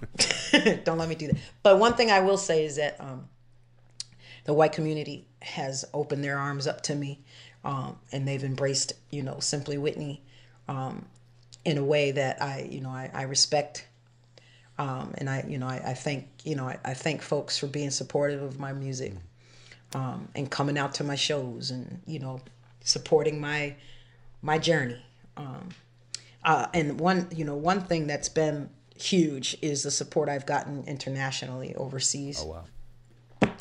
don't let me do that. But one thing I will say is that um, the white community has opened their arms up to me, um, and they've embraced you know simply Whitney um, in a way that I you know I, I respect. Um, and I, you know, I, I thank, you know, I, I thank folks for being supportive of my music, um, and coming out to my shows and, you know, supporting my, my journey. Um, uh, and one, you know, one thing that's been huge is the support I've gotten internationally overseas. Oh wow.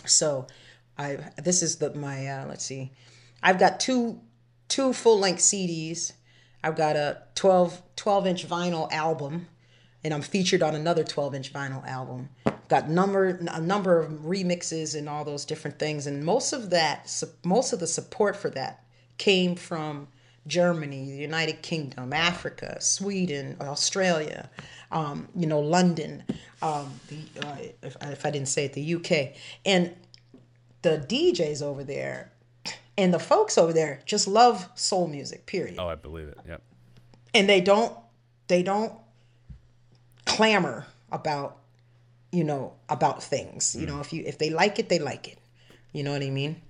So, I this is the my uh, let's see, I've got two two full length CDs. I've got a 12 12 inch vinyl album, and I'm featured on another 12 inch vinyl album. Got number a number of remixes and all those different things, and most of that most of the support for that came from Germany, the United Kingdom, Africa, Sweden, Australia, um, you know, London, um, the, uh, if, if I didn't say it, the UK, and the DJs over there and the folks over there just love soul music. Period. Oh, I believe it. Yep. and they don't they don't clamor about you know about things. You know if you if they like it they like it. You know what i mean?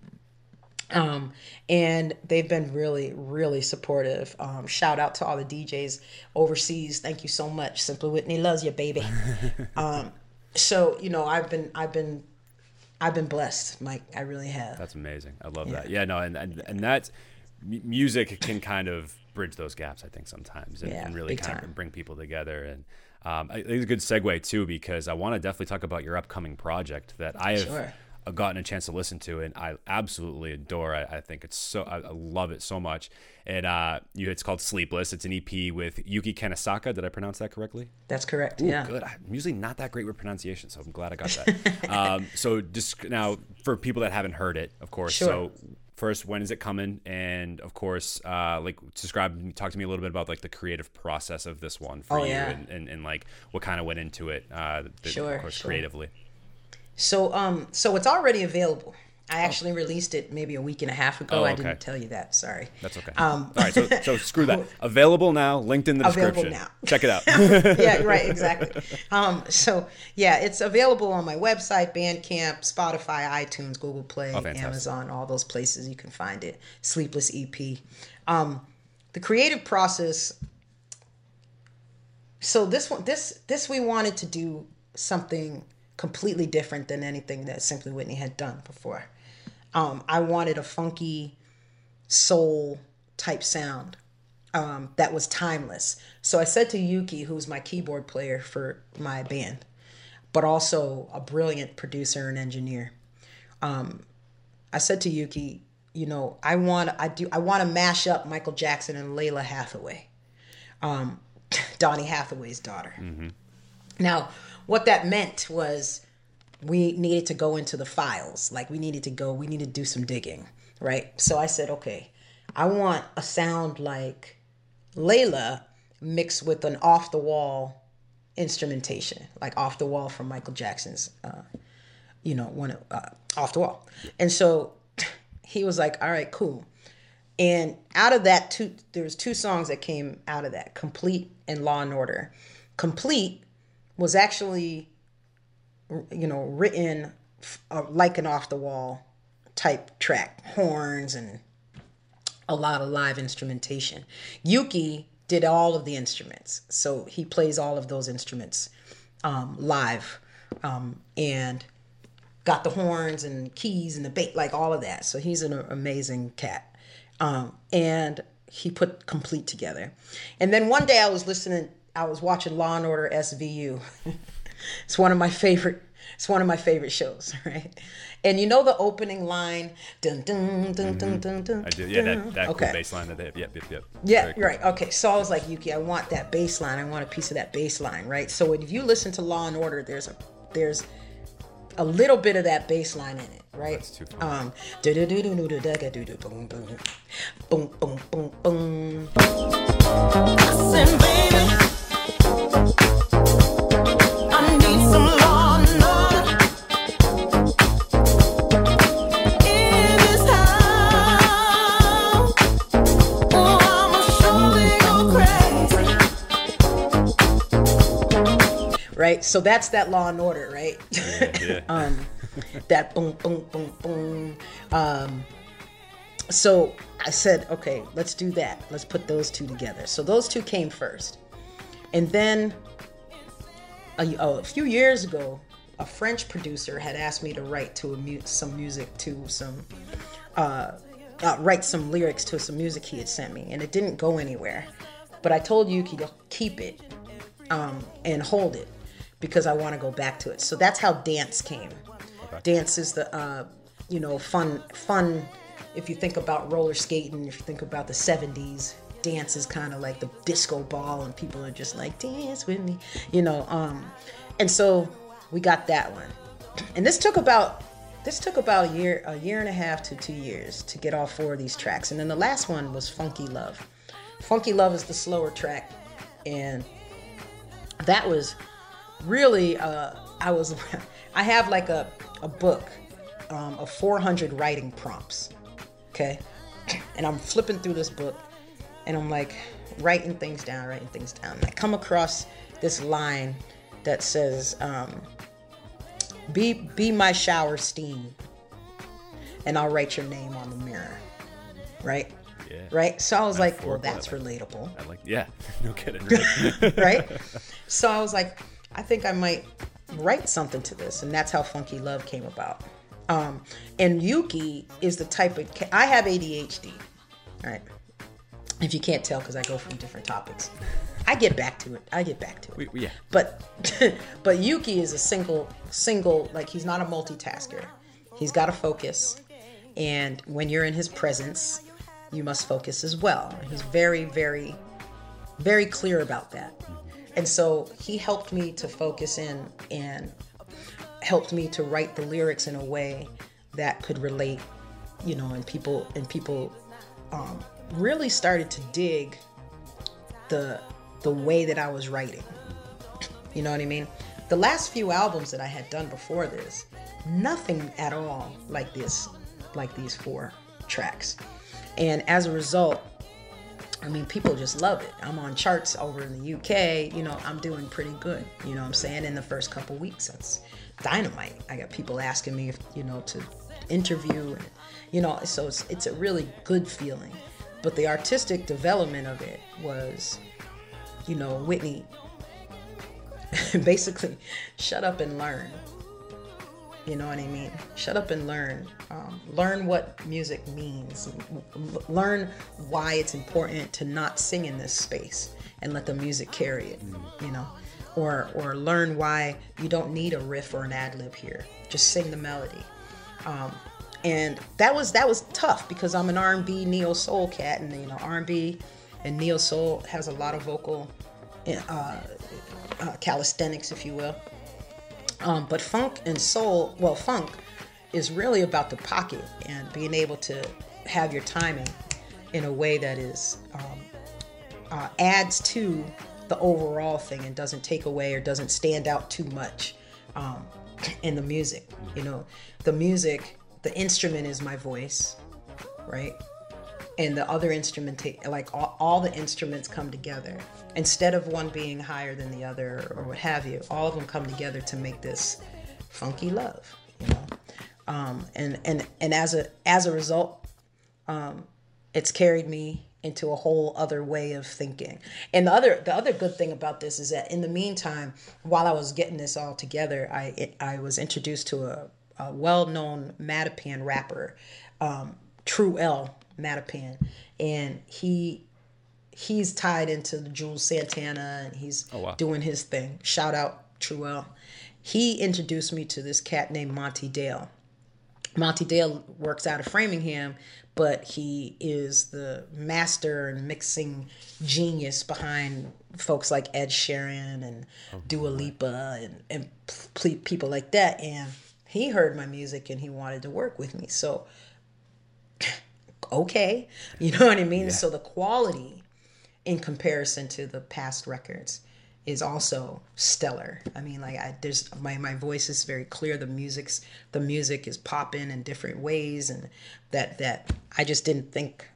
Um and they've been really really supportive. Um shout out to all the djs overseas. Thank you so much. Simply whitney loves you baby. Um so you know i've been i've been i've been blessed mike i really have That's amazing. I love that. Yeah, no, and and, and that's music can kind of bridge those gaps. I think sometimes and, Yeah, and really kind time. of bring people together. And um, I think it's a good segue too because I want to definitely talk about your upcoming project that I have Sure. Gotten a chance to listen to and I absolutely adore. I, I think it's so I, I love it so much. And uh, you, it's called Sleepless. It's an EP with Yuki Kanesaka. Did I pronounce that correctly? that's correct yeah Good. I'm usually not that great with pronunciation, so I'm glad I got that. um, so just now, for people that haven't heard it, of course. Sure. So first, when is it coming? And of course, uh, like describe, talk to me a little bit about like the creative process of this one for Oh, you, yeah. and, and, and like what kind of went into it. Uh, the, Sure, of course, sure. creatively. So um so it's already available. I actually released it maybe a week and a half ago. Oh, I didn't tell you that. Sorry. That's okay. Um, All right. So, so screw that. Available now. Linked in the Available description. now. Check it out. yeah, right, exactly. Um, so yeah, it's available on my website, Bandcamp, Spotify, iTunes, Google Play, Oh. Amazon, all those places you can find it. Sleepless EP. Um, the creative process. So this one, this this we wanted to do something completely different than anything that Simply Whitney had done before. Um, I wanted a funky soul type sound um, that was timeless. So I said to Yuki, who's my keyboard player for my band, but also a brilliant producer and engineer. Um, I said to Yuki, you know, I want I do I want to mash up Michael Jackson and Lalah Hathaway, um, Donny Hathaway's daughter. Now, what that meant was we needed to go into the files. Like we needed to go, we needed to do some digging, right? So I said, okay, I want a sound like Lalah mixed with an off the wall instrumentation, like off the wall from Michael Jackson's, uh, you know, one uh, off the wall. And so he was like, all right, cool. And out of that, two there was two songs that came out of that, Complete and Law and Order. Complete was actually, you know, written uh, like an off the wall type track, horns and a lot of live instrumentation. Yuki did all of the instruments, so he plays all of those instruments um, live, um, and got the horns and keys and the bass, like all of that. So he's an amazing cat, um, and he put complete together. And then one day I was listening, I was watching Law and Order SVU. it's one of my favorite. It's one of my favorite shows, right? And you know the opening line, dun dun dun dun dun dun. I do. Yeah, that, that Okay. cool bass line that they have. Yep, yep, yep. Yeah, cool. right. Okay, so I was like, Yuki, I want that bass line. I want a piece of that bass line, right? So if you listen to Law and Order, there's a there's a little bit of that bass line in it, right? That's too funny. Um, do-do-do-do-do-do-do-do, boom, boom, boom, boom, boom, boom. Listen, baby, Oh, right? So that's that Law and Order, right? Yeah, yeah. um, that boom, boom, boom, boom. Um, so I said, okay, let's do that. Let's put those two together. So those two came first and then a, a few years ago, a French producer had asked me to write to a mu- some music to some uh, uh, write some lyrics to some music he had sent me, and it didn't go anywhere. But I told Yuki to keep it um, and hold it because I want to go back to it. So that's how dance came. Dance is the uh, you know fun fun. If you think about roller skating, if you think about the '70s, dance is kind of like the disco ball, and people are just like dance with me, you know. Um, and so we got that one, and this took about this took about a year a year and a half to two years to get all four of these tracks, and then the last one was Funky Love. Funky Love is the slower track, and that was really uh, I was I have like a a book um, of 400 writing prompts, okay, and I'm flipping through this book, and I'm like writing things down, writing things down. And I come across this line that says, um, "Be be my shower steam, and I'll write your name on the mirror." Right. Yeah. Right. So I was like, well, I that's like relatable I like, yeah, no kidding. right? So I was like, I think I might write something to this, and that's how Funky Love came about. Um, and Yuki is the type of I have ADHD, right? If you can't tell, because I go from different topics, I get back to it. I get back to it. We- yeah. But but Yuki is a single single like he's not a multitasker. He's got to focus, and when you're in his presence, you must focus as well. He's very very very clear about that. And so he helped me to focus in and helped me to write the lyrics in a way that could relate, you know, and people and people um, really started to dig the the way that I was writing. You know what I mean? The last few albums that I had done before this, nothing at all like this, like these four tracks. And as a result, I mean, people just love it. I'm on charts over in the UK. You know, I'm doing pretty good. You know what I'm saying? In the first couple weeks, that's dynamite. I got people asking me if, you know, to interview and, you know, so it's, it's a really good feeling. But the artistic development of it was, you know, Whitney, basically, shut up and learn. You know what I mean? Shut up and learn. Um, learn what music means. Learn why it's important to not sing in this space and let the music carry it. You know, or or learn why you don't need a riff or an ad lib here. Just sing the melody. Um, and that was that was tough because I'm an R&B neo soul cat, and you know R&B and neo soul has a lot of vocal uh, uh, calisthenics, if you will. Um, but funk and soul, well, funk is really about the pocket and being able to have your timing in a way that is um, uh, adds to the overall thing and doesn't take away or doesn't stand out too much um, in the music. You know, the music, the instrument is my voice, right? and the other instrument like all, all the instruments come together. Instead of one being higher than the other or what have you all of them come together to make this funky love you know? Um, and and and as a as a result um, it's carried me into a whole other way of thinking. And the other the other good thing about this is that in the meantime while i was getting this all together i it, i was introduced to a, a well-known Mattapan rapper um, true l Mattapan, and he he's tied into the Juelz Santana, and he's Oh, wow. doing his thing. Shout out True L. He introduced me to this cat named Monty Dale. Monty Dale works out of Framingham, but he is the master and mixing genius behind folks like Ed Sheeran and Dua Lipa and, and people like that. And he heard my music and he wanted to work with me. So okay. You know what I mean? So the quality in comparison to the past records is also stellar. I mean, like I there's my my voice is very clear. The music's the music is popping in different ways, and that that I just didn't think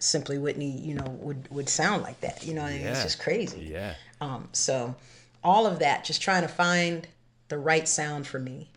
Simply Whitney, you know, would would sound like that. You know, what I mean? it's just crazy. Yeah. Um, so all of that, just trying to find the right sound for me,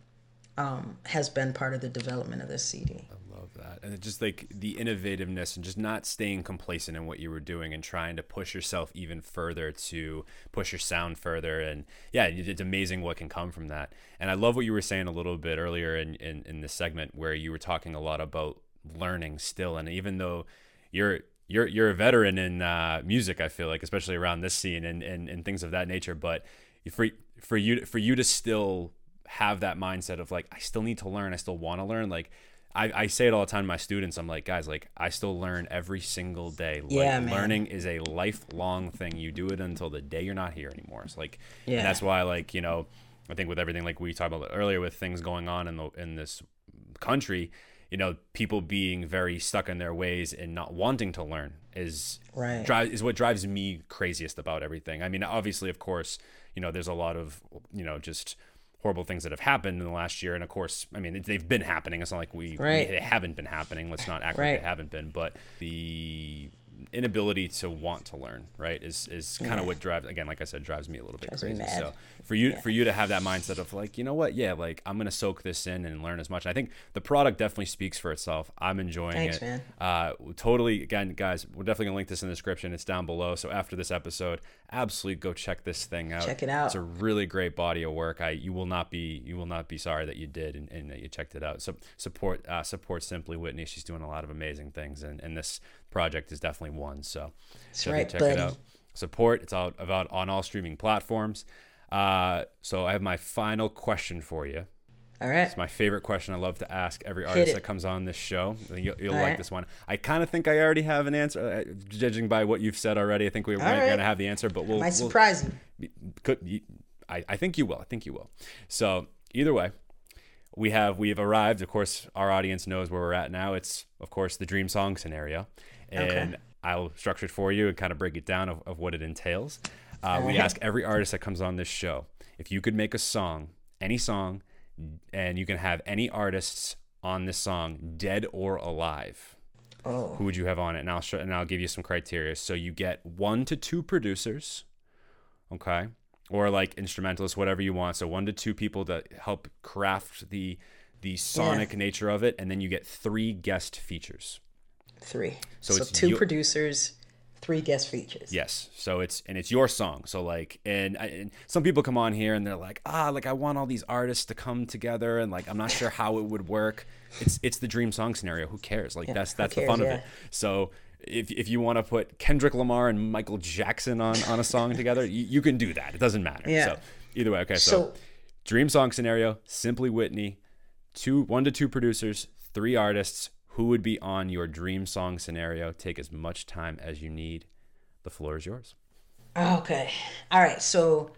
um, has been part of the development of this CD. I love that. And just like the innovativeness and just not staying complacent in what you were doing and trying to push yourself even further to push your sound further. And yeah it's amazing what can come from that. And i love what you were saying a little bit earlier in in, in this segment where you were talking a lot about learning still. And even though you're you're you're a veteran in uh, music i feel like especially around this scene and, and and things of that nature but for for you for you to still have that mindset of like I still need to learn, I still want to learn. Like I, I say it all the time to my students. I'm like, guys, like I still learn every single day. Like Yeah, man. learning is a lifelong thing. You do it until the day you're not here anymore. It's like Yeah. and that's why like, you know, I think with everything like we talked about earlier with things going on in the in this country, you know, people being very stuck in their ways and not wanting to learn is Right. drive is what drives me craziest about everything. I mean, obviously, of course, you know, there's a lot of you know just horrible things that have happened in the last year, and of course, I mean, they've been happening. It's not like we, Right. we they haven't been happening. Let's not act like they haven't been, but the inability to want to learn right is is kind of what drives again like i said drives me a little bit Drives crazy so for you for you to have that mindset of like you know what yeah like i'm gonna soak this in and learn as much i think the product definitely speaks for itself i'm enjoying Thanks, it man. uh, totally. Again, guys, we're definitely gonna link this in the description. It's down below. So after this episode, absolutely go check this thing out. Check it out. It's a really great body of work. I you will not be you will not be sorry that you did and, and that you checked it out. So support uh, support Simply Whitney. She's doing a lot of amazing things, and, and this project is definitely one. So right, check it out. Support. It's out about on all streaming platforms. Uh, so I have my final question for you. All right. It's my favorite question. I love to ask every artist that comes on this show. You'll, you'll like right. this one. I kind of think I already have an answer, uh, judging by what you've said already. I think we, we're right. going to have the answer, but we'll. Might we'll surprise you. could, I, I think you will. I think you will. So either way, we have we've arrived. Of course, our audience knows where we're at now. It's of course the dream song scenario, and Okay. I'll structure it for you and kind of break it down of, of what it entails. Uh, we ask every artist that comes on this show if you could make a song, any song, and you can have any artists on this song, dead or alive. Oh. Who would you have on it? And I'll show, and I'll give you some criteria. So you get one to two producers, okay, or like instrumentalists, whatever you want. So one to two people that help craft the the sonic nature of it, and then you get three guest features. Three. So So, it's two you- producers, three guest features. Yes. So it's and it's your song. So like and, I- and some people come on here and they're like, "Ah, like I want all these artists to come together and like I'm not sure how it would work." It's it's the dream song scenario. Who cares? Like that's who that's the cares? fun of it. So if if you want to put Kendrick Lamar and Michael Jackson on on a song together, you, you can do that. It doesn't matter. Yeah. So either way, okay. So, So- dream song scenario, simply Whitney, two one to two producers, three artists. Who would be on your dream song scenario? Take as much time as you need. The floor is yours. Okay. All right. So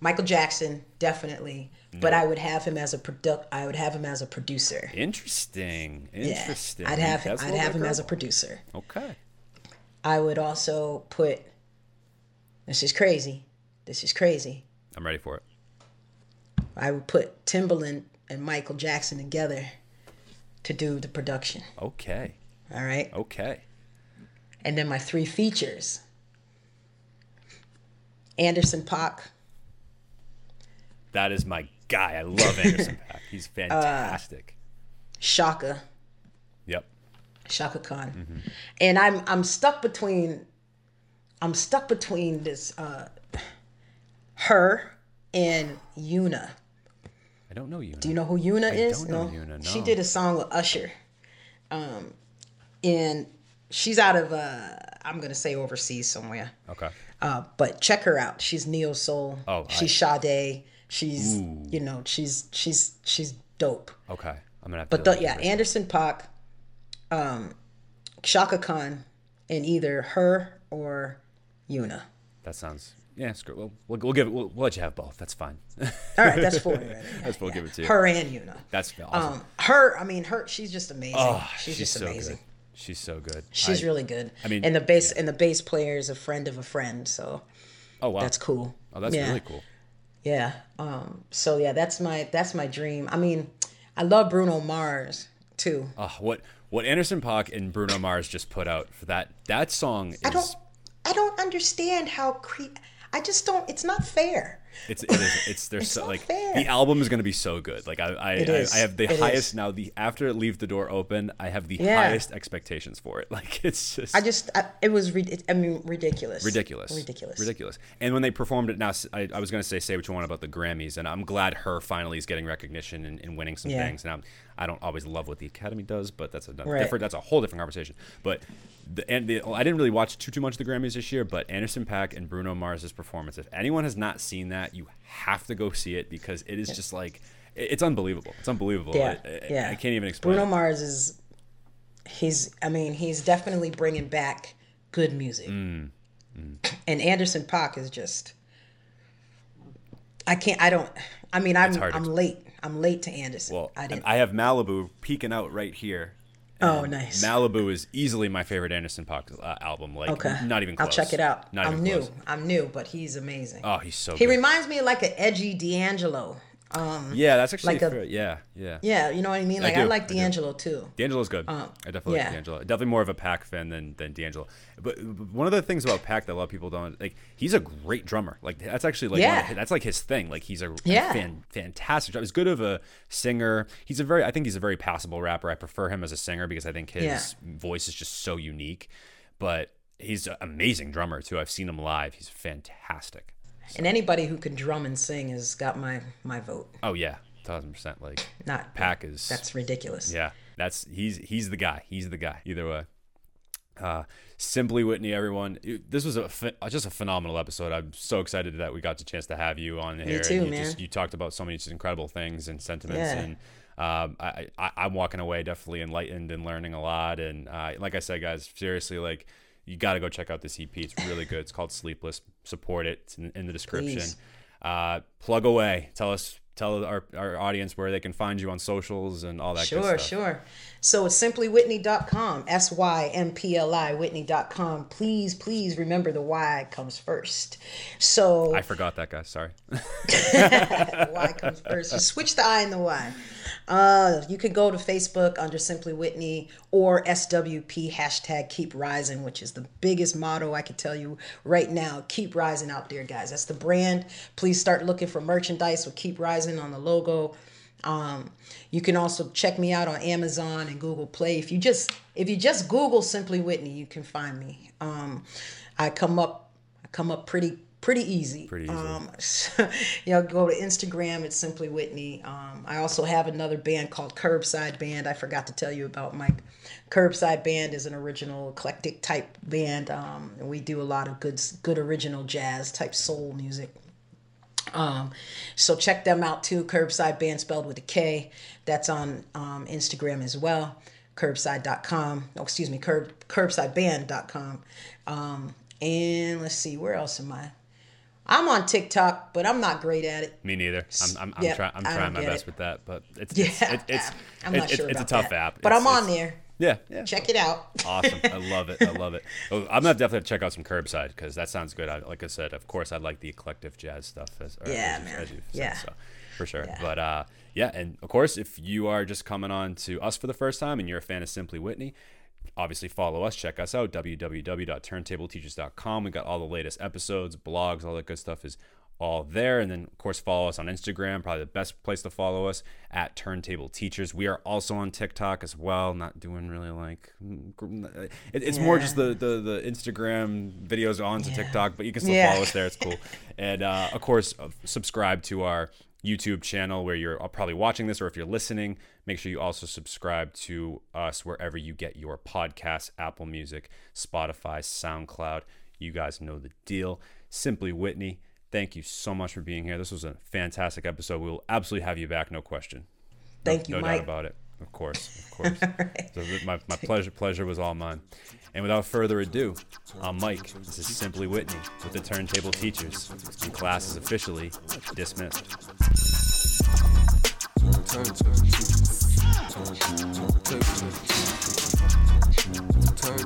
Michael Jackson, definitely. But I would have him as a product. I would have him as a producer. Interesting. Yeah. Interesting. I'd have a I'd have him as a producer. Okay. I would also put. This is crazy. This is crazy. I'm ready for it. I would put Timbaland and Michael Jackson together to do the production. Okay. All right. Okay. And then my three features Anderson Paak, That is my guy. I love Anderson Uh, Paak. He's fantastic. Chaka, yep. Chaka Khan. Mm-hmm. And I'm I'm stuck between I'm stuck between this uh H.E.R. and Yuna. I don't know you. Do you know who Yuna is? don't know Yuna, She did a song with Usher. Um and she's out of uh I'm gonna say overseas somewhere. Okay. Uh, but check her out. She's neo soul. Oh, she's Sade. She's you know she's she's she's dope. Okay. I'm gonna But the, yeah, Anderson Paak, um, Chaka Khan, and either H.E.R. or Yuna. that sounds. Yeah, screw. We'll, we'll, we'll give it. We'll, we'll let you have both. That's fine. All right, that's four. Right? That's we'll give it to you. Her and Yuna. That's awesome. Um, her. I mean, her. She's just amazing. oh, she's, just so amazing. good. She's so good. She's I- really good. I mean, and the bass and the bass player is a friend of a friend, so Oh wow. that's cool. Oh, that's yeah. really cool. Yeah. Um. So yeah, that's my that's my dream. I mean, I love Bruno Mars too. Oh, what what Anderson Paak and Bruno Mars just put out for that that song is I don't I don't understand how cre- I just don't. It's not fair. It's it is it's there's so like fair. the album is gonna be so good. Like I I, I. I have the It highest is. now the after leave the door open I have the Yeah. highest expectations for it. Like it's just I just. I, it was. rid- I mean, ridiculous. ridiculous Ridiculous. ridiculous and when they performed it now I was going to say say what you want about the grammys and i'm glad H.E.R. finally is getting recognition and, and winning some Yeah. things and I'm, i don't always love what the academy does but that's a Right. different that's a whole different conversation but the, and the, i didn't really watch too too much of the grammys this year but anderson Paak and bruno mars's performance if anyone has not seen that you have to go see it because it is just like it's unbelievable it's unbelievable Yeah. I, I- yeah. I can't even explain Bruno it. Mars is. He's. I mean, he's definitely bringing back good music. Mm, And Anderson Paak is just. I can't. I don't. I mean, I'm. I'm late. I'm late to Anderson. Well, I didn't. I have Malibu peeking out right here. Oh, nice. Malibu is easily my favorite Anderson Paak uh, album. Like, okay. not even close. I'll check it out. Not I'm even new. close. I'm new, but he's amazing. Oh, he's so he good. reminds me of like an edgy D'Angelo. Um, yeah, that's actually like a- fair. yeah, yeah. yeah, you know what I mean. Like I, do, like I do. D'Angelo too. D'Angelo's good. I definitely yeah. like D'Angelo. Definitely more of a Paak fan than than D'Angelo. But one of the things about Paak that a lot of people don't like, he's a great drummer. Like that's actually like Yeah. of- that's like his thing. Like he's a, a Yeah. fan, fantastic. drummer. He's good of a singer. He's a very I think he's a very passable rapper. I prefer him as a singer because I think his Yeah. voice is just so unique. But he's an amazing drummer too. I've seen him live. He's fantastic. And anybody who can drum and sing has got my my vote. Oh yeah, thousand percent. Like Not Paak is That's ridiculous. Yeah, that's he's he's the guy. He's the guy. Either way. Uh, Simply Whitney, everyone. This was a ph- just a phenomenal episode. I'm so excited that we got the chance to have you on here. too, and you man. Just, you talked about so many just incredible things and sentiments, Yeah. and um, I, I I'm walking away definitely enlightened and learning a lot. And uh, like I said, guys, seriously, like you got to go check out this EP. It's really good. It's called Sleepless. Support it. It's in, in the description. Uh, plug away. Tell us. Tell our, our audience where they can find you on socials and all that Sure, good stuff. sure. So it's simplywhitney.com, S Y M P L I, Whitney.com. Please, please remember the Y comes first. So I forgot that guy. Sorry. the Y comes first. You switch the I and the Y. Uh, you can go to Facebook under Simply Whitney or SWP hashtag Keep Rising, which is the biggest motto I can tell you right now. Keep rising out there, guys. That's the brand. Please start looking for merchandise with Keep Rising on the logo. Um, you can also check me out on Amazon and Google Play. If you just if you just Google Simply Whitney, you can find me. Um, I come up I come up pretty pretty easy. Pretty easy. Um, you know, go to Instagram. It's Simply Whitney. Um, I also have another band called Curbside Band. I forgot to tell you about Mike. Curbside Band is an original eclectic type band, um, and we do a lot of good good original jazz type soul music. Um, so check them out too. Curbside Band spelled with a K. That's on um, Instagram as well. Curbside.com. Oh, excuse me, curb, curbsideband.com. Um, and let's see, where else am I? I'm on TikTok, but I'm not great at it. Me neither. I'm I'm, I'm, try, I'm trying my best it. with that, but it's Yeah, it's it, it's I'm not it's, sure it's a tough that. app. But It's- I'm on there. Yeah, yeah. Check it out. awesome. I love it. I love it. Oh, I'm gonna definitely have to check out some curbside because that sounds good. I, like I said, of course, I like the eclectic jazz stuff. As, or Yeah, as man. as you've said, Yeah. so for sure. Yeah. But uh, yeah, and of course, if you are just coming on to us for the first time and you're a fan of Simply Whitney, obviously follow us. Check us out. www.turntableteachers.com. We got all the latest episodes, blogs, all that good stuff is all there. And then, of course, follow us on Instagram. Probably the best place to follow us at Turntable Teachers. We are also on TikTok as well. Not doing really like it, it's more just the, the the Instagram videos onto TikTok, but you can still Yeah. follow us there. It's cool. and uh, of course, uh, subscribe to our YouTube channel where you're uh, probably watching this, or if you're listening, make sure you also subscribe to us wherever you get your podcasts Apple Music, Spotify, SoundCloud. You guys know the deal. Simply Whitney, thank you so much for being here. This was a fantastic episode. We will absolutely have you back, no question. Thank you, no Mike. doubt about it. Of course, of course. so my, my pleasure, pleasure was all mine. And without further ado, I'm Mike. This is Simply Whitney with the Turntable Teachers. And class is officially dismissed. Turn. Turn, turn,